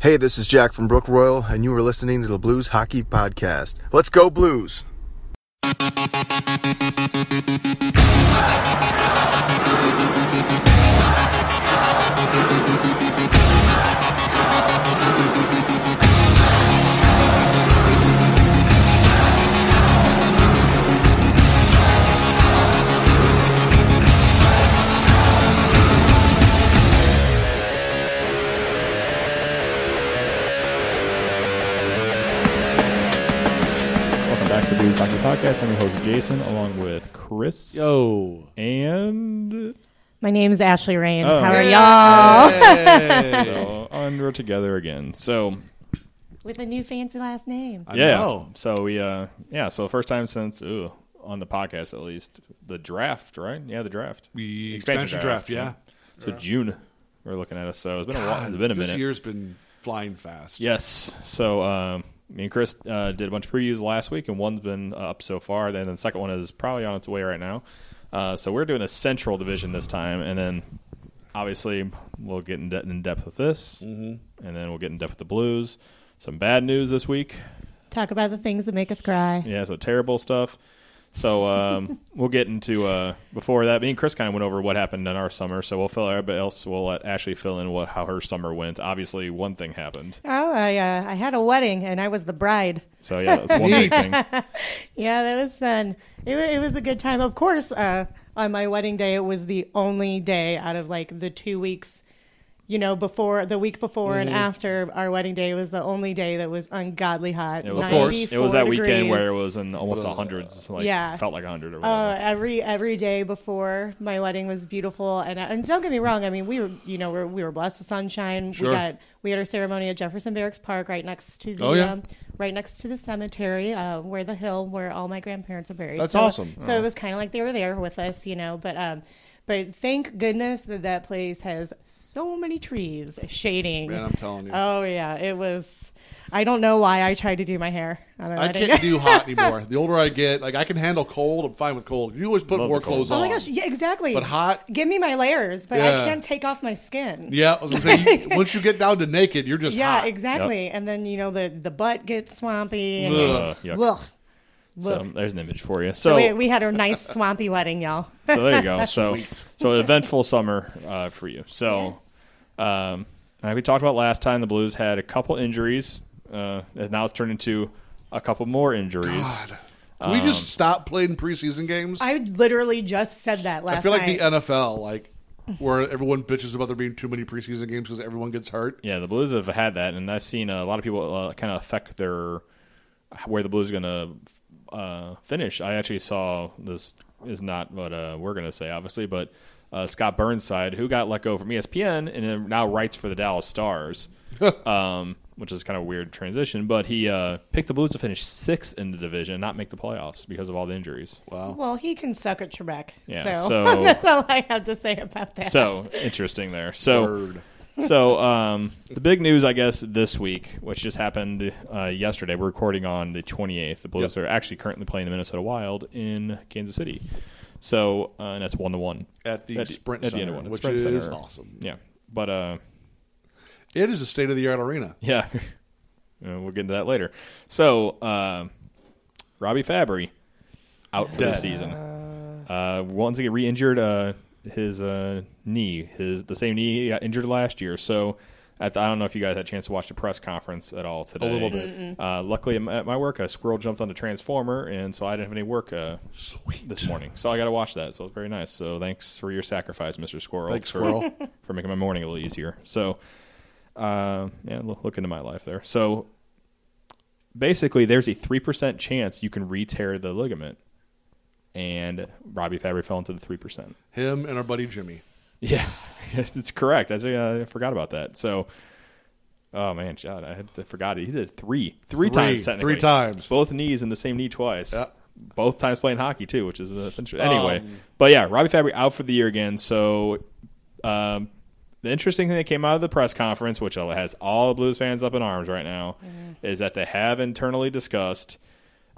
Hey, this is Jack from Brook Royal, and you are listening to the Blues Hockey Podcast. Let's go, Blues! Welcome back to the Blues Hockey Podcast. I'm your host Jason, along with Chris Yo. and My name's Ashley Rains. Oh. How are y'all? so and we're together again. So With a new fancy last name. I yeah, know. so we uh yeah, so first time since ooh, on the podcast at least the draft, right? Yeah, the draft. We expansion, draft, yeah. So June we're looking at us. So it's been a while. It's been a this minute. This year's been flying fast. Yes. So um, me and Chris uh, did a bunch of previews last week, and one's been up so far. Then the second one is probably on its way right now. Uh, so we're doing a Central Division this time, and then obviously we'll get in, de- in depth with this, mm-hmm. and then we'll get in depth with the Blues. Some bad news this week. Talk about the things that make us cry. Yeah, so terrible stuff. So um, we'll get into uh, before that. Me and Chris kind of went over what happened in our summer, so we'll fill everybody else. We'll let Ashley fill in what how her summer went. Obviously, one thing happened. Oh, I uh, I had a wedding and I was the bride. So yeah, that's one big thing. Yeah, that was fun. It, it was a good time. Of course, uh, on my wedding day, it was the only day out of like the two weeks, you know, before the week before and after our wedding day. Was the only day that was ungodly hot. It was, 94 it was that weekend where it was in almost the hundreds. Like, Yeah. felt like a hundred or Uh, every every day before my wedding was beautiful, and and don't get me wrong. I mean, we were you know we're, we were blessed with sunshine. Sure. We got we had our ceremony at Jefferson Barracks Park, right next to the Oh, yeah. um, right next to the cemetery, uh, where the hill where all my grandparents are buried. That's So- awesome. So it was kind of like they were there with us, you know. But um, but thank goodness that that place has so many trees shading. Man, I'm telling you. Oh yeah, it was. I don't know why I tried to do my hair on a I wedding. can't do hot anymore. The older I get, like I can handle cold. I'm fine with cold. You always put Love more clothes on. Oh my gosh, yeah, exactly. But hot? Give me my layers, but Yeah. I can't take off my skin. Yeah, I was gonna say you, once you get down to naked, you're just Yeah, hot. exactly. And then you know the the butt gets swampy. And Ugh, yuck. Ugh. So Ugh. there's an image for you. So So, we, we had a nice swampy wedding, y'all. so there you go. So, so an eventful summer uh, for you. So, um, like we talked about last time, the Blues had a couple injuries, uh, and now it's turned into a couple more injuries. God. Can we Um, just stop playing preseason games? I literally just said that last I feel like night. the NFL, like where everyone bitches about there being too many preseason games because everyone gets hurt. Yeah, the Blues have had that, and I've seen a lot of people uh, kind of affect their where the Blues are going to uh, finish. I actually saw this is not what uh, we're going to say, obviously, but uh, Scott Burnside, who got let go from ESPN and now writes for the Dallas Stars, um, which is kind of a weird transition, but he uh, picked the Blues to finish sixth in the division, and not make the playoffs because of all the injuries. Wow. well, he can suck at Trebek. Yeah, so, so- that's all I have to say about that. So interesting there. So. Word. So um, the big news, I guess, this week, which just happened uh, yesterday, we're recording on the 28th. The Blues Yep. are actually currently playing the Minnesota Wild in Kansas City. So uh, and that's one to one At the Sprint at the Center, end of one, at which Sprint is Center. awesome. Yeah, but uh, It is a state of the art arena. yeah, Uh, we'll get into that later. So uh, Robby Fabbri out for the season. Uh, once again re-injured uh, his uh, knee, his the same knee he got injured last year. So at the, I don't know if you guys had a chance to watch the press conference at all today. A little bit. Uh, luckily, at my- work, a squirrel jumped on the transformer, and so I didn't have any work uh, Sweet. this morning. So I got to watch that. So it was very nice. So thanks for your sacrifice, Mister Squirrel. Thanks, for, Squirrel. for making my morning a little easier. So, uh, yeah, look, look into my life there. So, basically, there's a three percent chance you can re-tear the ligament, and Robby Fabbri fell into the three percent. Him and our buddy Jimmy. Yeah, it's correct. I, uh, I forgot about that. So, oh man, God, I had I forgot it. He did three, three, Three. times, technically. Three times. both knees in the same knee twice. Yeah. Both times playing hockey too, which is uh, interesting. Anyway, Um, but yeah, Robby Fabbri out for the year again. So, um, the interesting thing that came out of the press conference, which has all the Blues fans up in arms right now, is that they have internally discussed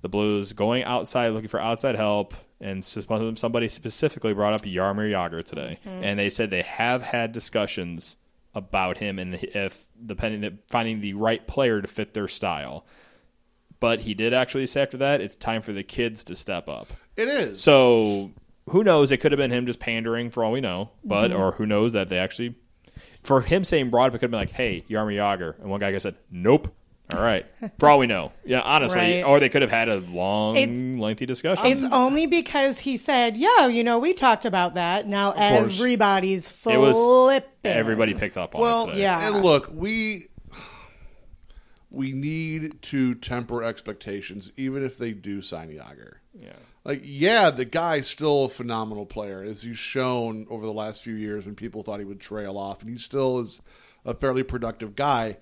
the Blues going outside, looking for outside help, and somebody specifically brought up Jaromir Jagr today, and they said they have had discussions about him and if depending on finding the right player to fit their style. But he did actually say after that, it's time for the kids to step up. It is. So who knows? It could have been him just pandering for all we know, but Mm-hmm. or who knows that they actually. For him saying broad, it could have been like, "Hey, Jaromir Jagr," and one guy said, "Nope." All right, for all we know, yeah, honestly, Right. or they could have had a long, It's- lengthy discussion. It's only because he said, "Yeah, you know, we talked about that." Now course. everybody's It was- flipping. Everybody picked up on Well, it. today. yeah. and look, we we need to temper expectations, even if they do sign Jagr. yeah. Like, yeah, the guy's still a phenomenal player, as he's shown over the last few years when people thought he would trail off, and he still is a fairly productive guy.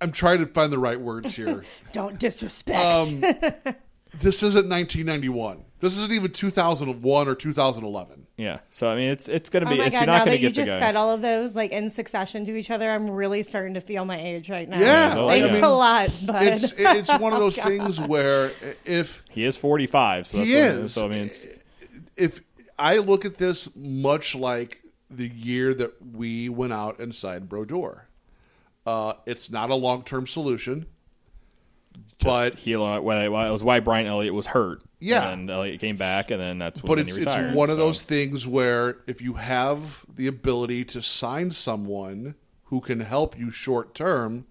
I'm trying to find the right words here. Don't disrespect. Um, this isn't 1991. This isn't even 2001 or 2011. Yeah. So I mean, it's it's gonna be. oh my it's god! you're Now not gonna that you get the just said all of those like in succession to each other, I'm really starting to feel my age right now. Yeah, well, thanks I mean, a lot, but It's it's one of those Oh, things where if he is 45. So that's He what- is. So I mean, it's, if I look at this much like the year that we went out and signed Brodeur, uh, it's not a long term solution, but he well, it was why Brian Elliott was hurt. Yeah. and Elliott came back, and then that's when but he it's retired. it's one of those things where if you have the ability to sign someone who can help you short term,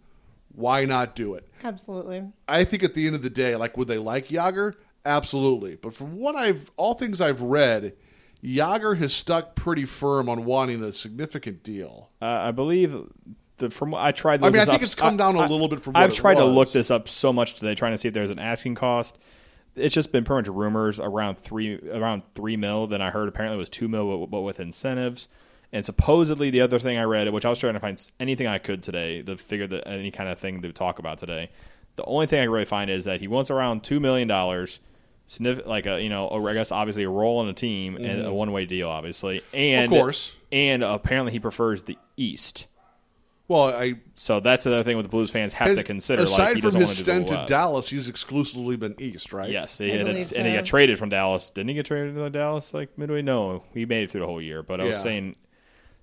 why not do it? absolutely. I think at the end of the day, like would they like Jagr? Absolutely. But from what I've all things I've read, Jagr has stuck pretty firm on wanting a significant deal. Uh, I believe the, from I tried. I mean, I think up- it's come down a little bit from I've tried to look this up so much today, trying to see if there's an asking cost. It's just been pretty much rumors around three around three mil. Then I heard apparently it was two mil, but, but with incentives. And supposedly the other thing I read, which I was trying to find anything I could today to figure that any kind of thing to talk about today. The only thing I really find is that he wants around two million dollars, like a you know, I guess obviously a role in a team and a one way deal, obviously, and Mm-hmm. Of course. and apparently he prefers the East. Well, I So that's the other thing with the Blues fans have his- to consider. aside like he from doesn't his want to do stint the in Dallas, he's exclusively been East, right? Yes, he, and, believe and he got traded from Dallas. Didn't he get traded to Dallas like midway? No, he made it through the whole year. But I was saying,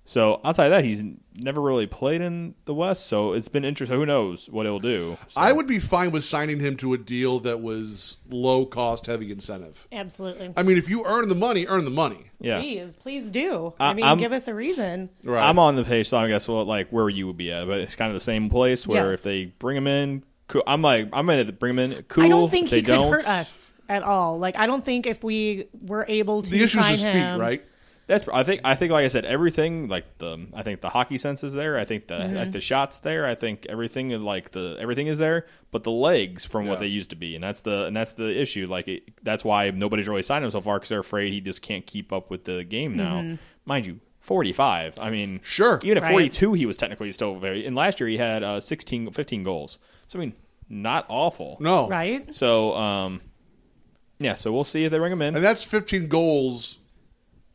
so outside of that, he's never really played in the West. So it's been interesting. Who knows what he'll do? So, I would be fine with signing him to a deal that was low cost, heavy incentive. Absolutely. I mean, if you earn the money, earn the money. yeah. Please, please do. I- I mean, I'm- give us a reason. Right. I'm on the page, so I guess well, like where you would be at, but it's kind of the same place where Yes. if they bring him in, cool. I'm like I'm in to bring him in. Cool. I don't think they he could don't, hurt us at all. Like, I don't think if we were able to the issue is sign his feet, him, right? That's I think I think like I said everything like the I think the hockey sense is there. I think the Mm-hmm. like the shots there. I think everything like the everything is there, but the legs from what they used to be, and that's the and that's the issue. Like it, that's why nobody's really signed him so far because they're afraid he just can't keep up with the game now. Mm-hmm. Mind you, forty five. I mean, Sure. Even at Right. forty two, he was technically still very. And last year he had uh, 16, 15 goals. So I mean, not awful. No. right? So um, yeah. So we'll see if they bring him in. And that's 15 goals for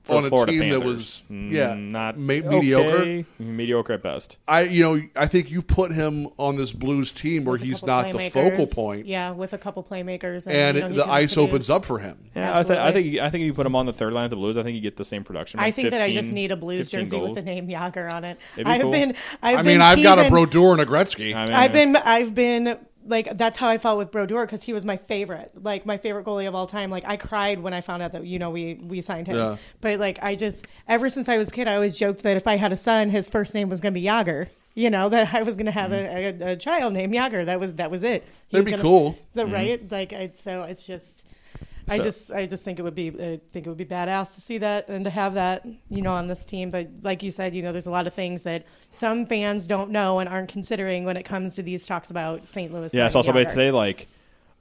on a Florida team that was Mm, yeah not me- mediocre. okay, mediocre at best. I you know I think you put him on this Blues team where With a he's couple not the playmakers. focal point, Yeah, with a couple playmakers, and, and you know, it- he the can ice produce. opens up for him. Yeah, I, th- I Absolutely. think I think if you put him on the third line of the Blues, I think you get the same production. I around think that I just need a Blues 15 jersey goals. with the name Jagr on it. It'd be I've cool. been, I've I been mean, I've got a teasing- Brodeur and a Gretzky. I mean, I've been, I've been like that's how I felt with Brodeur because he was my favorite, like my favorite goalie of all time. Like I cried when I found out that you know we we signed him. Yeah. But like I just ever since I was a kid, I always joked that if I had a son, his first name was going to be Jagr. You know that I was going to have mm-hmm. a, a, a child named Jagr. That was that was it. He That'd be gonna- cool. So mm-hmm. right, like it's so it's just. I just, I just think it would be, I think it would be badass to see that and to have that, you know, on this team. But like you said, you know, there's a lot of things that some fans don't know and aren't considering when it comes to these talks about St. Louis. yeah, I saw signing somebody today like,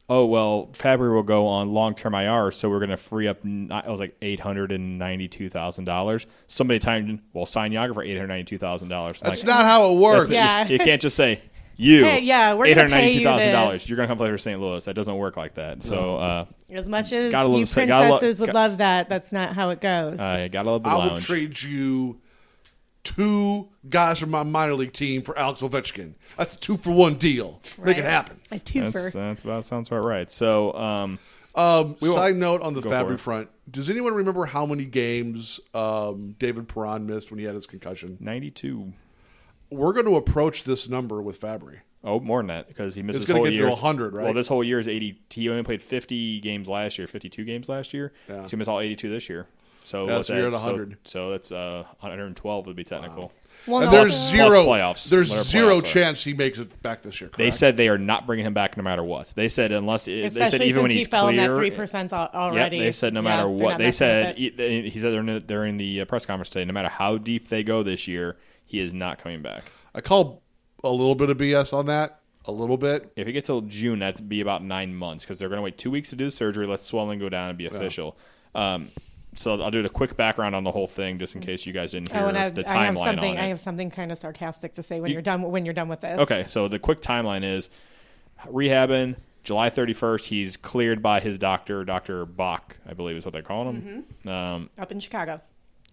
oh well, Fabbri will go on long term IR, so we're going to free up. n- It was like eight hundred and ninety two thousand dollars. Somebody timed, in, well, sign Jagr for eight hundred ninety two thousand dollars. That's not how it works. Yeah. you can't just say you. Hey, yeah, we're eight gonna hundred pay ninety you two thousand dollars. this. You're going to come play for St. Louis. That doesn't work like that. So, uh, As much as Gotta love you the- gotta lo- princesses would got- love that, that's not how it goes. I gotta love the I will lounge. trade you two guys from my minor league team for Alex Ovechkin. That's a two for one deal. Make it happen. a twofer. That's, that's about sounds about right. So, um, Um, won't- side note on the Go for Fabbri it. front: Does anyone remember how many games um, David Perron missed when he had his concussion? Ninety-two. We're going to approach this number with Fabbri. Oh, more than that because he missed It's his gonna whole get to year. 100, right? Well, this whole year is eighty. He only played fifty games last year, fifty-two games last year. Yeah. So he missed all eighty-two this year. So Yeah, what's so you're at 100. So, so that's uh, one hundred and twelve would be technical. Well, and no, there's zero playoffs, There's whatever zero playoffs are. chance he makes it back this year. They said they are not bringing him back no matter what. They said unless they said even when since he's he fell clear. in that three percent already. Yep, they said no matter they're what they said. it. he- they- He said during the, in the uh, press conference today, no matter how deep they go this year, he is not coming back. I call a little bit of BS on that. A little bit. If you get till June, that'd be about nine months because they're going to wait two weeks to do the surgery, let swelling go down, and be official. Um, so I'll do a quick background on the whole thing, just in case you guys didn't hear Oh, and I, the I have timeline something. on it. I have something kind of sarcastic to say when You- you, are done. When you're done with this. Okay, so the quick timeline is rehabbing July 31st. He's cleared by his doctor, Doctor Bach, I believe is what they're calling him. Mm-hmm. Um, Up in Chicago.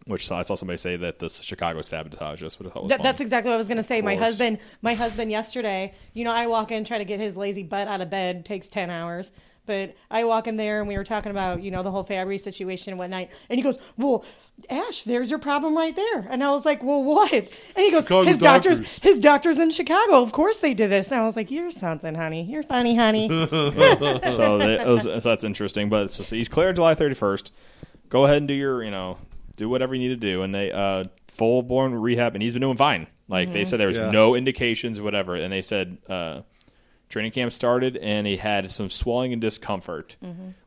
Which I saw somebody say that the Chicago sabotage us. What the hell That, that's exactly what I was going to say. My husband, my husband yesterday, you know, I walk in, try to get his lazy butt out of bed, takes 10 hours. But I walk in there and we were talking about, you know, the whole Fabbri situation and whatnot. And he goes, Well, Ash, there's your problem right there. And I was like, Well, what? And he goes, Chicago His doctors, doctors." his doctors in Chicago. Of course they did this. And I was like, You're something, honey. You're funny, honey. so, that was, so that's interesting. But so, so he's cleared July 31st. Go ahead and do your, you know, do whatever you need to do. And they uh, full blown rehab, and he's been doing fine. Like they said, there was Yeah. no indications, whatever. And they said uh, training camp started, and he had some swelling and discomfort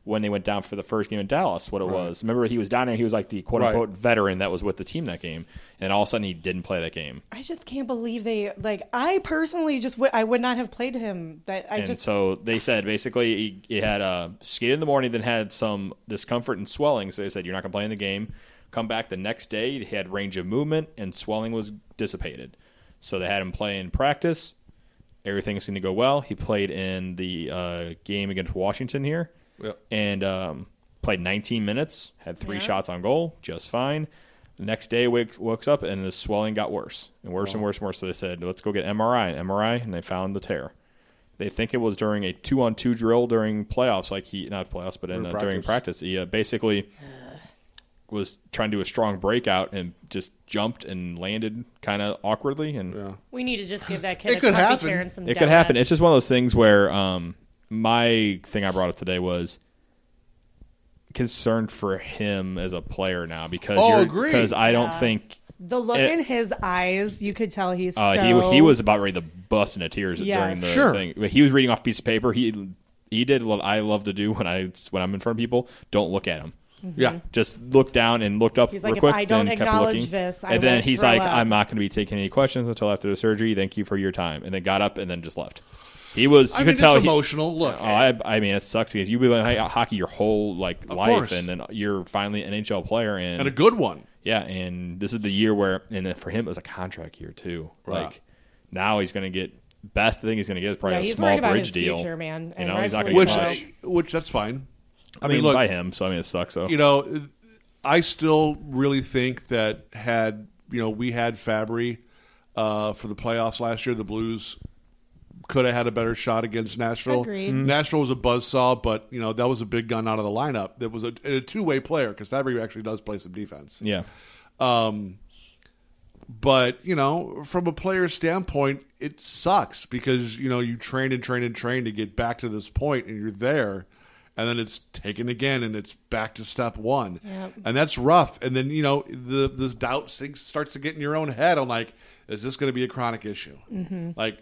when they went down for the first game in Dallas. What it was, remember, he was down there. He was like the quote Right. unquote veteran that was with the team that game, and all of a sudden he didn't play that game. I just can't believe they, like, I personally just, would I would not have played him. That I and just, so they said basically he, he had uh, skated in the morning, then had some discomfort and swelling. So they said you're not going to play in the game. Come back the next day, he had range of movement and swelling was dissipated. So they had him play in practice. Everything's going to go well. He played in the uh, game against Washington here, Yep. and um, played 19 minutes. Had three Yeah. shots on goal, just fine. The next day, wake, wakes up and the swelling got worse and worse and worse and worse. So they said, "Let's go get MRI." And MRI, and they found the tear. They think it was during a two-on-two drill during playoffs, like he not playoffs, but in, During uh, during practice. practice. He uh, basically was trying to do a strong breakout and just jumped and landed kind of awkwardly, and Yeah. we need to just give that kid It a could comfy happen. chair and some it could happen. donuts. It's just one of those things where um, my thing I brought up today was concerned for him as a player now because Oh, you're- agreed. because I don't Yeah. think The look It- in his eyes, you could tell he's uh, so. he he was about ready to bust into tears Yeah. during the Sure. thing. But He was reading off a piece of paper. He he did what I love to do when I when I'm in front of people. Don't look at him. Mm-hmm. Yeah. Just looked down and looked up He's real like, if quick. I don't and kept acknowledge looking. this, I and then he's like, up. "I'm not going to be taking any questions until after the surgery. Thank you for your time." And then got up and then just left. He was. You I could mean, tell it's he- emotional. Look, Oh, I, I mean, it sucks because you've been playing hockey your whole like Of life, course. and then you're finally an NHL player, and, and a good one. yeah, and this is the year where, and then for him, it was a contract year too. Right. Like now he's going to get best thing he's going to get is probably Yeah, a small bridge deal. future, man, You and know, he's not rightfully going to Which, get so. which that's fine. I mean, look- by him, so I mean, it sucks. So You know, I still really think that had you know we had Fabbri uh, for the playoffs last year, the Blues could have had a better shot against Nashville. Agreed. Mm-hmm. Nashville was a buzzsaw, but you know that was a big gun out of the lineup. That was a, a two way player because Fabbri actually does play some defense. yeah, But you know, from a player's standpoint, it sucks because you know you train and train and train to get back to this point, and you're there, and then it's taken again, and it's back to step one, Yep. and that's rough. And then you know the this doubt sinks, starts to get in your own head. I'm like, is this going to be a chronic issue? Mm-hmm. Like,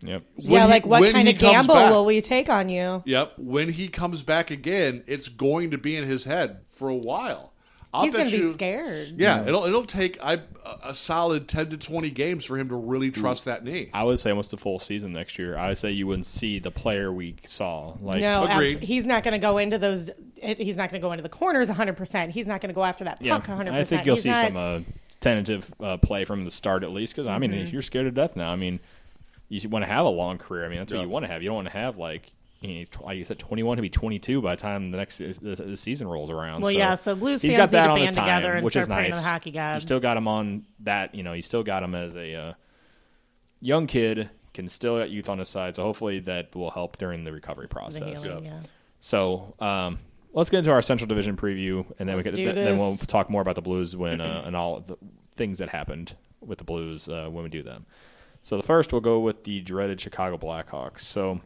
yep. yeah, when he- like what kind of gamble back- will we take on you? Yep, when he comes back again, it's going to be in his head for a while. I'll He's going to be scared. Yeah, it'll it'll take I, a solid ten to twenty games for him to really trust that knee. I would say almost the full season next year. I would say you wouldn't see the player we saw. Like, no, Agreed. abs- he's not going to go into those. He's not going to go into the corners 100. percent He's not going to go after that yeah, puck 100. I think you'll he's see not, some uh, tentative uh, play from the start at least. Because I mean, Mm-hmm. you're scared to death now. I mean, you want to have a long career. I mean, that's what you want to have. You don't want to have like. You know, tw- like you said, 21 to be 22 by the time the next the, the season rolls around. Well, yeah, so Blues he's fans got that need to on his band time, together and which is start praying to nice. the hockey You gods. still got him on that. You know, you still got him as a uh, young kid, can still get youth on his side. So hopefully that will help during the recovery The process. healing, yeah. So um, let's get into our Central Division preview, and then Let's we do can, then we'll talk more about the Blues when uh, and all the things that happened with the Blues uh, when we do them. So the first, we'll go with the dreaded Chicago Blackhawks. So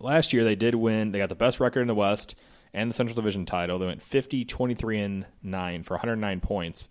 last year they did win. They got the best record in the West and the Central Division title. They went 50, 23, and 9 for 109 points.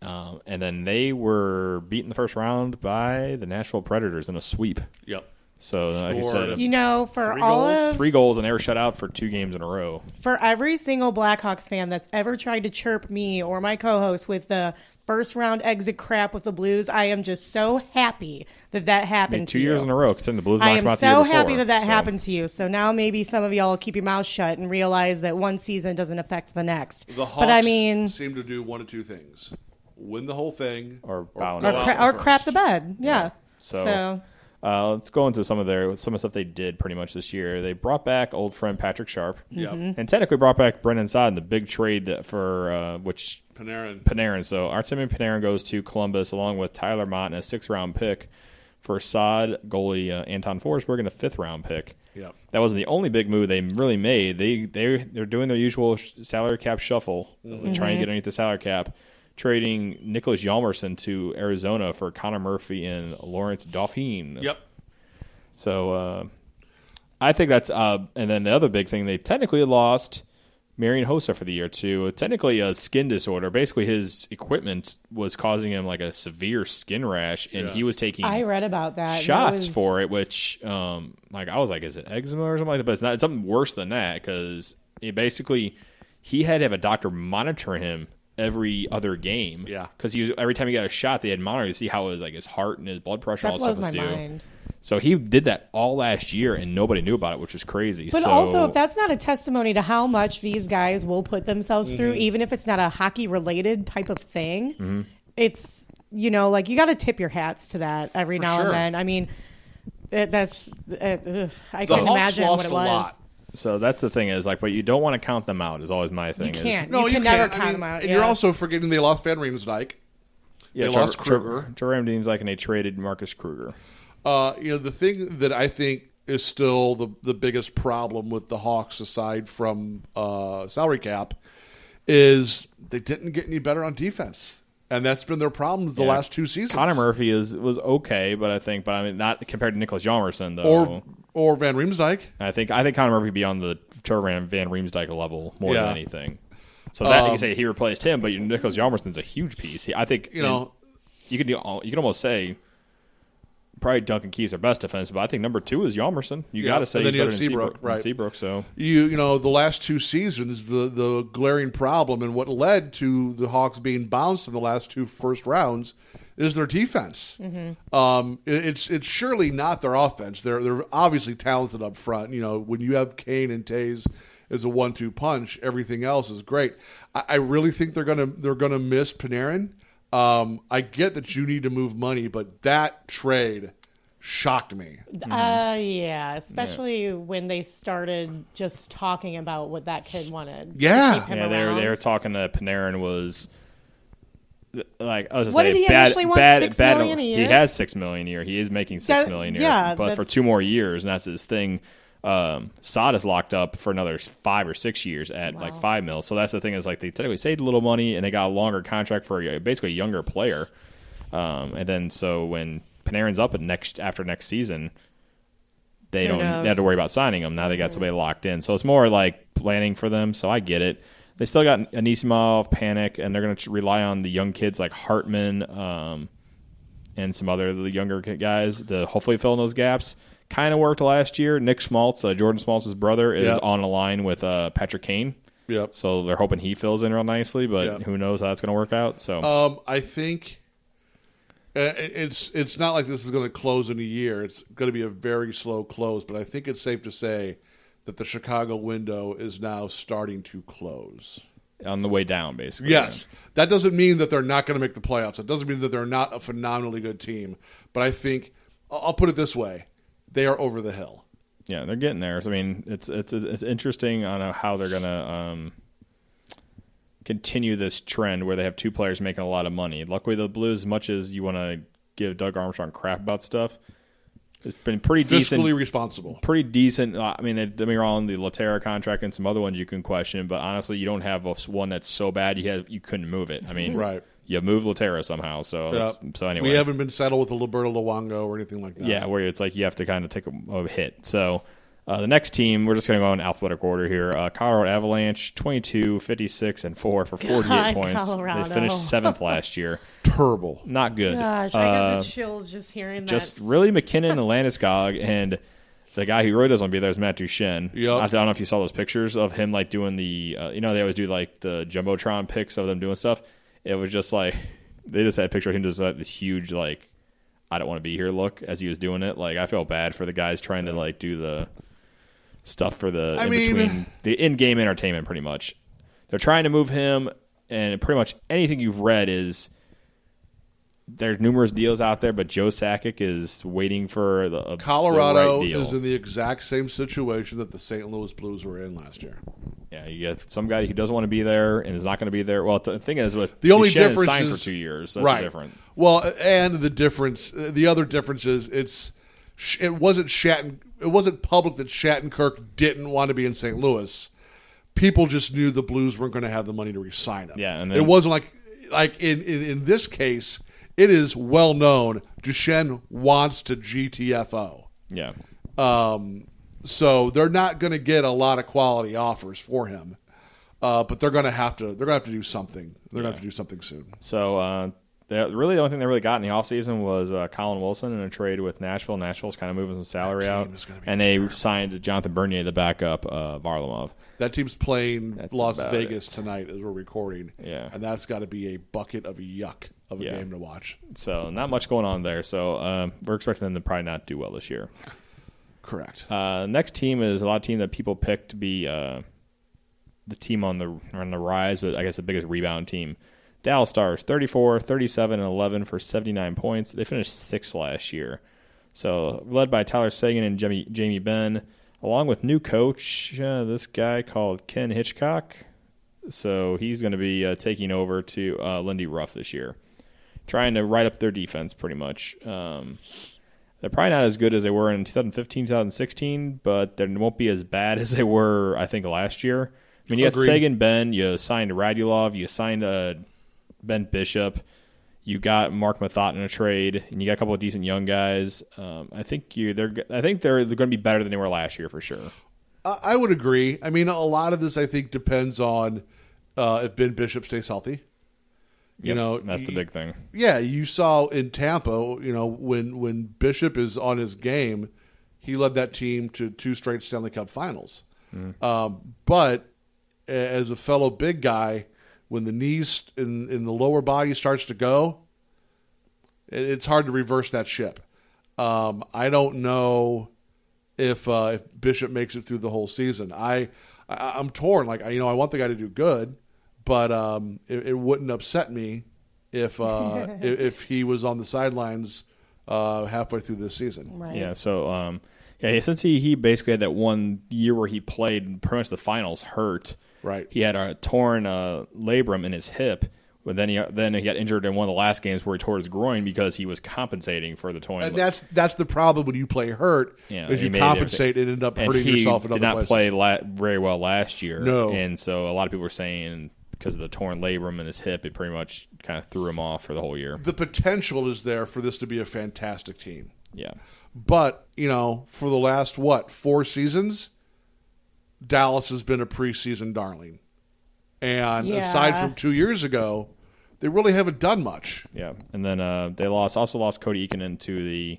Um, and then they were beaten the first round by the Nashville Predators in a sweep. Yep. So, like I Scored said, You know, for Three all goals, of three goals and they were shut out for two games in a row. for every single Blackhawks fan that's ever tried to chirp me or my co-host with the first round exit crap with the Blues, I am just so happy that that I happened. mean, two to years you. in a row, considering the Blues I am them out the year so before. happy that that So, happened to you. So now maybe some of y'all keep your mouth shut and realize that one season doesn't affect the next. The Hawks but I mean, seem to do one of two things: win the whole thing, Or bow go or, cra- or crap the bed. Yeah. So- so Uh, let's go into some of their some of the stuff they did pretty much this year. They brought back old friend Patrick Sharp, Yep. and technically brought back Brandon Saad in the big trade that for uh, which Panarin. Panarin. So Artemi Panarin goes to Columbus along with Tyler Motte and a six round pick for Saad goalie uh, Anton Forsberg and a fifth round pick. Yep. That wasn't the only big move they really made. They they they're doing their usual sh- salary cap shuffle, Mm-hmm. trying to get underneath the salary cap, trading Nicholas Hjalmarsson to Arizona for Connor Murphy and Laurent Dauphin. Yep. So uh, I think that's uh, and then the other big thing they technically lost Marian Hossa for the year too. Technically a skin disorder. Basically his equipment was causing him like a severe skin rash, and Yeah. he was taking I read about that. That shots was- for it, which um, like I was like, is it eczema or something like that? But it's not. It's something worse than that because it basically he had to have a doctor monitor him every other game. Yeah. because he was every time he got a shot, they had monitor to see how his like his heart and his blood pressure and That all that blows stuff was due. mind. So he did that all last year, and nobody knew about it, which is crazy. But so, also, if that's not a testimony to how much these guys will put themselves Mm-hmm. through, even if it's not a hockey related type of thing, Mm-hmm. it's you know like you got to tip your hats to that every For now sure. and then. I mean, it, that's uh, ugh, I The couldn't Hawks imagine lost what it a was. lot. so that's the thing is like, but you don't want to count them out. Is always my thing. You can't. No, you you, can never can't. I count mean, them out. And yeah. you're also forgetting they lost Van Riemsdyk. Yeah, They Trevor- lost Kruger. Trevor- Trevor Deems like, and they traded Marcus Kruger. Uh, you know, the thing that I think is still the the biggest problem with the Hawks, aside from uh, salary cap, is they didn't get any better on defense, and that's been their problem the Yeah. last two seasons. Connor Murphy is was okay, but I think, but I mean, not compared to Nicholas Hjalmarsson though. or or Van Riemsdyk. I think I think Connor Murphy be on the Trevor Van, Van Riemsdyk level more Yeah. than anything. So that you Um, can say he replaced him, but Nicholas Hjalmarsson's a huge piece. He, I think You know, you could do, you could almost say probably Duncan Keith's their best defense, but I think number two is Hjalmarsson. You Yeah, got to say and then he's you better have than Seabrook, Seabrook, right. Seabrook. So you you know the last two seasons the the glaring problem and what led to the Hawks being bounced in the last two first rounds is their defense. Um, it- it's it's surely not their offense. They're they're obviously talented up front. You know when you have Kane and Toews as a one-two punch, everything else is great. I, I really think they're gonna they're gonna miss Panarin. Um, I get that you need to move money, but that trade shocked me. Uh, yeah, especially when they started just talking about what that kid wanted. Yeah. yeah, they were they were talking that Panarin was. Like I was What say, did he bad, initially want, bad, six bad, million a year. He has six million a year. He is making six That- million a year, yeah, but for two more years, and that's his thing. Um, Saad is locked up for another five or six years at like five mil. So that's the thing is like they technically saved a little money and they got a longer contract for a, basically a younger player. Um, and then so when Panarin's up next after next season, they Who don't knows? they have to worry about signing him. Now they got somebody locked in. So it's more like planning for them. So I get it. They still got Anisimov, Panik, and they're going to rely on the young kids like Hartman um, and some other the younger guys to hopefully fill in those gaps. Kind of worked last year. Nick Schmaltz, uh, Jordan Schmaltz's brother, is Yeah. on a line with uh, Patrick Kane. Yep. So they're hoping he fills in real nicely, but Yeah. who knows how that's going to work out. So Um, I think uh, it's it's not like this is going to close in a year. It's going to be a very slow close, but I think it's safe to say that the Chicago window is now starting to close. on the way down, basically. Yes, that doesn't mean that they're not going to make the playoffs. It doesn't mean that they're not a phenomenally good team. But I think I'll put it this way: they are over the hill. Yeah, they're getting there. So, I mean, it's it's it's interesting on how they're gonna um, continue this trend where they have two players making a lot of money. Luckily, the Blues, as much as you want to give Doug Armstrong crap about stuff, It's been pretty fiscally decent. responsible. Pretty decent. Uh, I mean, they, don't me wrong. The Lehtera contract and some other ones you can question, but honestly, you don't have one that's so bad you have you couldn't move it. I mean, Right. You move Lehtera somehow. So Yeah. that's- so anyway, we haven't been settled with the Roberto Luongo or anything like that. Yeah, where it's like you have to kind of take a, a hit. So uh, the next team, we're just going to go in alphabetic order here. Uh, Colorado Avalanche, 22, 56, and 4 for 48 God, points. Colorado. They finished seventh last year. terrible. Not good. Gosh, I got Uh, the chills just hearing that. just really MacKinnon and Landeskog and the guy who really doesn't want to be there is Matt Duchene. Yep. I don't know if you saw those pictures of him like doing the uh, you know they always do like the jumbotron pics of them doing stuff. It was just like they just had a picture of him just like this huge like I don't want to be here look as he was doing it. Like I felt bad for the guys trying to like do the stuff for the I in mean- between the in game entertainment pretty much. They're trying to move him and pretty much anything you've read is there's numerous deals out there, but Joe Sakic is waiting for the Colorado the right is in the exact same situation that the St. Louis Blues were in last year. yeah, you get some guy who doesn't want to be there and is not going to be there. Well, the thing is, with The only Duchene difference signed is for two years. That's right. different. Well, and the difference, the other difference is it's it wasn't Shatten, it wasn't public that Shattenkirk didn't want to be in St. Louis. People just knew the Blues weren't going to have the money to re-sign him. Yeah, and then- it wasn't like like in, in in this case, it is well known Duchene wants to GTFO. Yeah, Um, so they're not going to get a lot of quality offers for him, uh, but they're going to have to. They're going to have to do something. They're going to have to do something soon. So uh, the, really, the only thing they really got in the offseason was uh, Colin Wilson in a trade with Nashville. Nashville's kind of moving some salary out, is gonna be and they signed Jonathan Bernier, the backup uh, Varlamov. That team's playing That's Las Vegas it. tonight as we're recording. Yeah. and that's got to be a bucket of yuck of a Yeah. game to watch. So not much going on there. So uh, we're expecting them to probably not do well this year. Correct. Uh, next team is a lot of team that people pick to be uh, the team on the on the rise, but I guess the biggest rebound team. Dallas Stars 34, 37, and 11 for 79 points. They finished sixth last year. So led by Tyler Seguin and Jamie, Jamie Benn, along with new coach, uh, this guy called Ken Hitchcock. So he's going to be uh, taking over to uh, Lindy Ruff this year, trying to write up their defense pretty much. Um, they're probably not as good as they were in 2015, 2016, but they won't be as bad as they were, I think, last year. I mean, you got. Seguin Benn, you signed Radulov, you signed uh, Ben Bishop, you got Marc Methot in a trade, and you got a couple of decent young guys. Um, I think you they're I think they're they're going to be better than they were last year for sure. I, I would agree. I mean, a lot of this I think depends on uh, if Ben Bishop stays healthy. You Yep, know, that's the big thing. Yeah, you saw in Tampa. You know, when when Bishop is on his game, he led that team to two straight Stanley Cup Finals. Um, but as a fellow big guy, when the knees in in the lower body starts to go, it, it's hard to reverse that ship. Um, I don't know if uh, if Bishop makes it through the whole season. I, I I'm torn. Like you know, I want the guy to do good, but um, it, it wouldn't upset me if uh, if, if he was on the sidelines uh, halfway through this season. right. Yeah, so um, yeah, since he he basically had that one year where he played pretty much the finals hurt. Right. He had a torn uh, labrum in his hip, but then he then he got injured in one of the last games where he tore his groin because he was compensating for the torn. And that's that's the problem when you play hurt. Yeah, is you compensate and end up and hurting yourself in did not places. play la- very well last year. No. and so a lot of people were saying because of the torn labrum in his hip, it pretty much kind of threw him off for the whole year. the potential is there for this to be a fantastic team. Yeah, But, you know, for the last, what, four seasons, Dallas has been a preseason darling. And Yeah. aside from two years ago, they really haven't done much. yeah, and then uh, they lost also lost Cody Eakin to the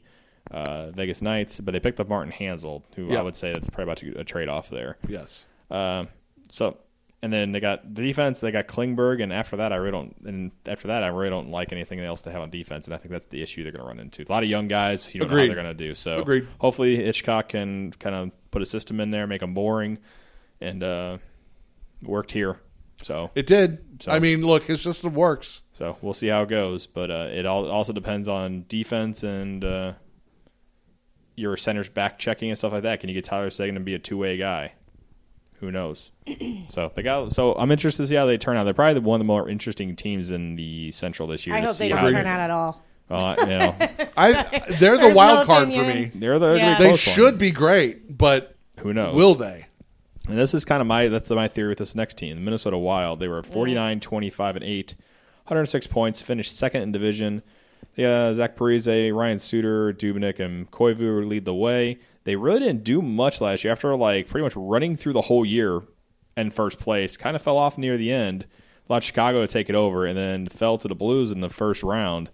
uh, Vegas Knights, but they picked up Martin Hanzal, who Yeah. I would say that's probably about to get a trade off there. Yes. Uh, so, and then they got the defense. They got Klingberg, and after that, I really don't. And after that, I really don't like anything else to have on defense. And I think that's the issue they're going to run into. A lot of young guys. You don't know Agreed. how they're going to do. So, Agreed. hopefully, Hitchcock can kind of put a system in there, make them boring, and uh, worked here. So, It did. So- I mean, look, his system works. so we'll see how it goes. But uh, it all also depends on defense and uh, your center's back checking and stuff like that. Can you get Tyler Seguin to be a two way guy? Who knows? so they got. So I'm interested to see how they turn out. They're probably one of the more interesting teams in the Central this year. I to hope see they how don't turn out at all. Well, you know, I they're the Personal wild card for opinion. me. they're the Yeah. They close one. should be great, but Who knows? will they? And this is kind of my that's my theory with this next team, the Minnesota Wild. They were 49, 25, and 8, 106 points, finished second in division. Yeah, Zach Parise, Ryan Suter, Dubnyk, and Koivu lead the way. They really didn't do much last year after like pretty much running through the whole year in first place. Kind of fell off near the end. Allowed Chicago to take it over, and then fell to the Blues in the first round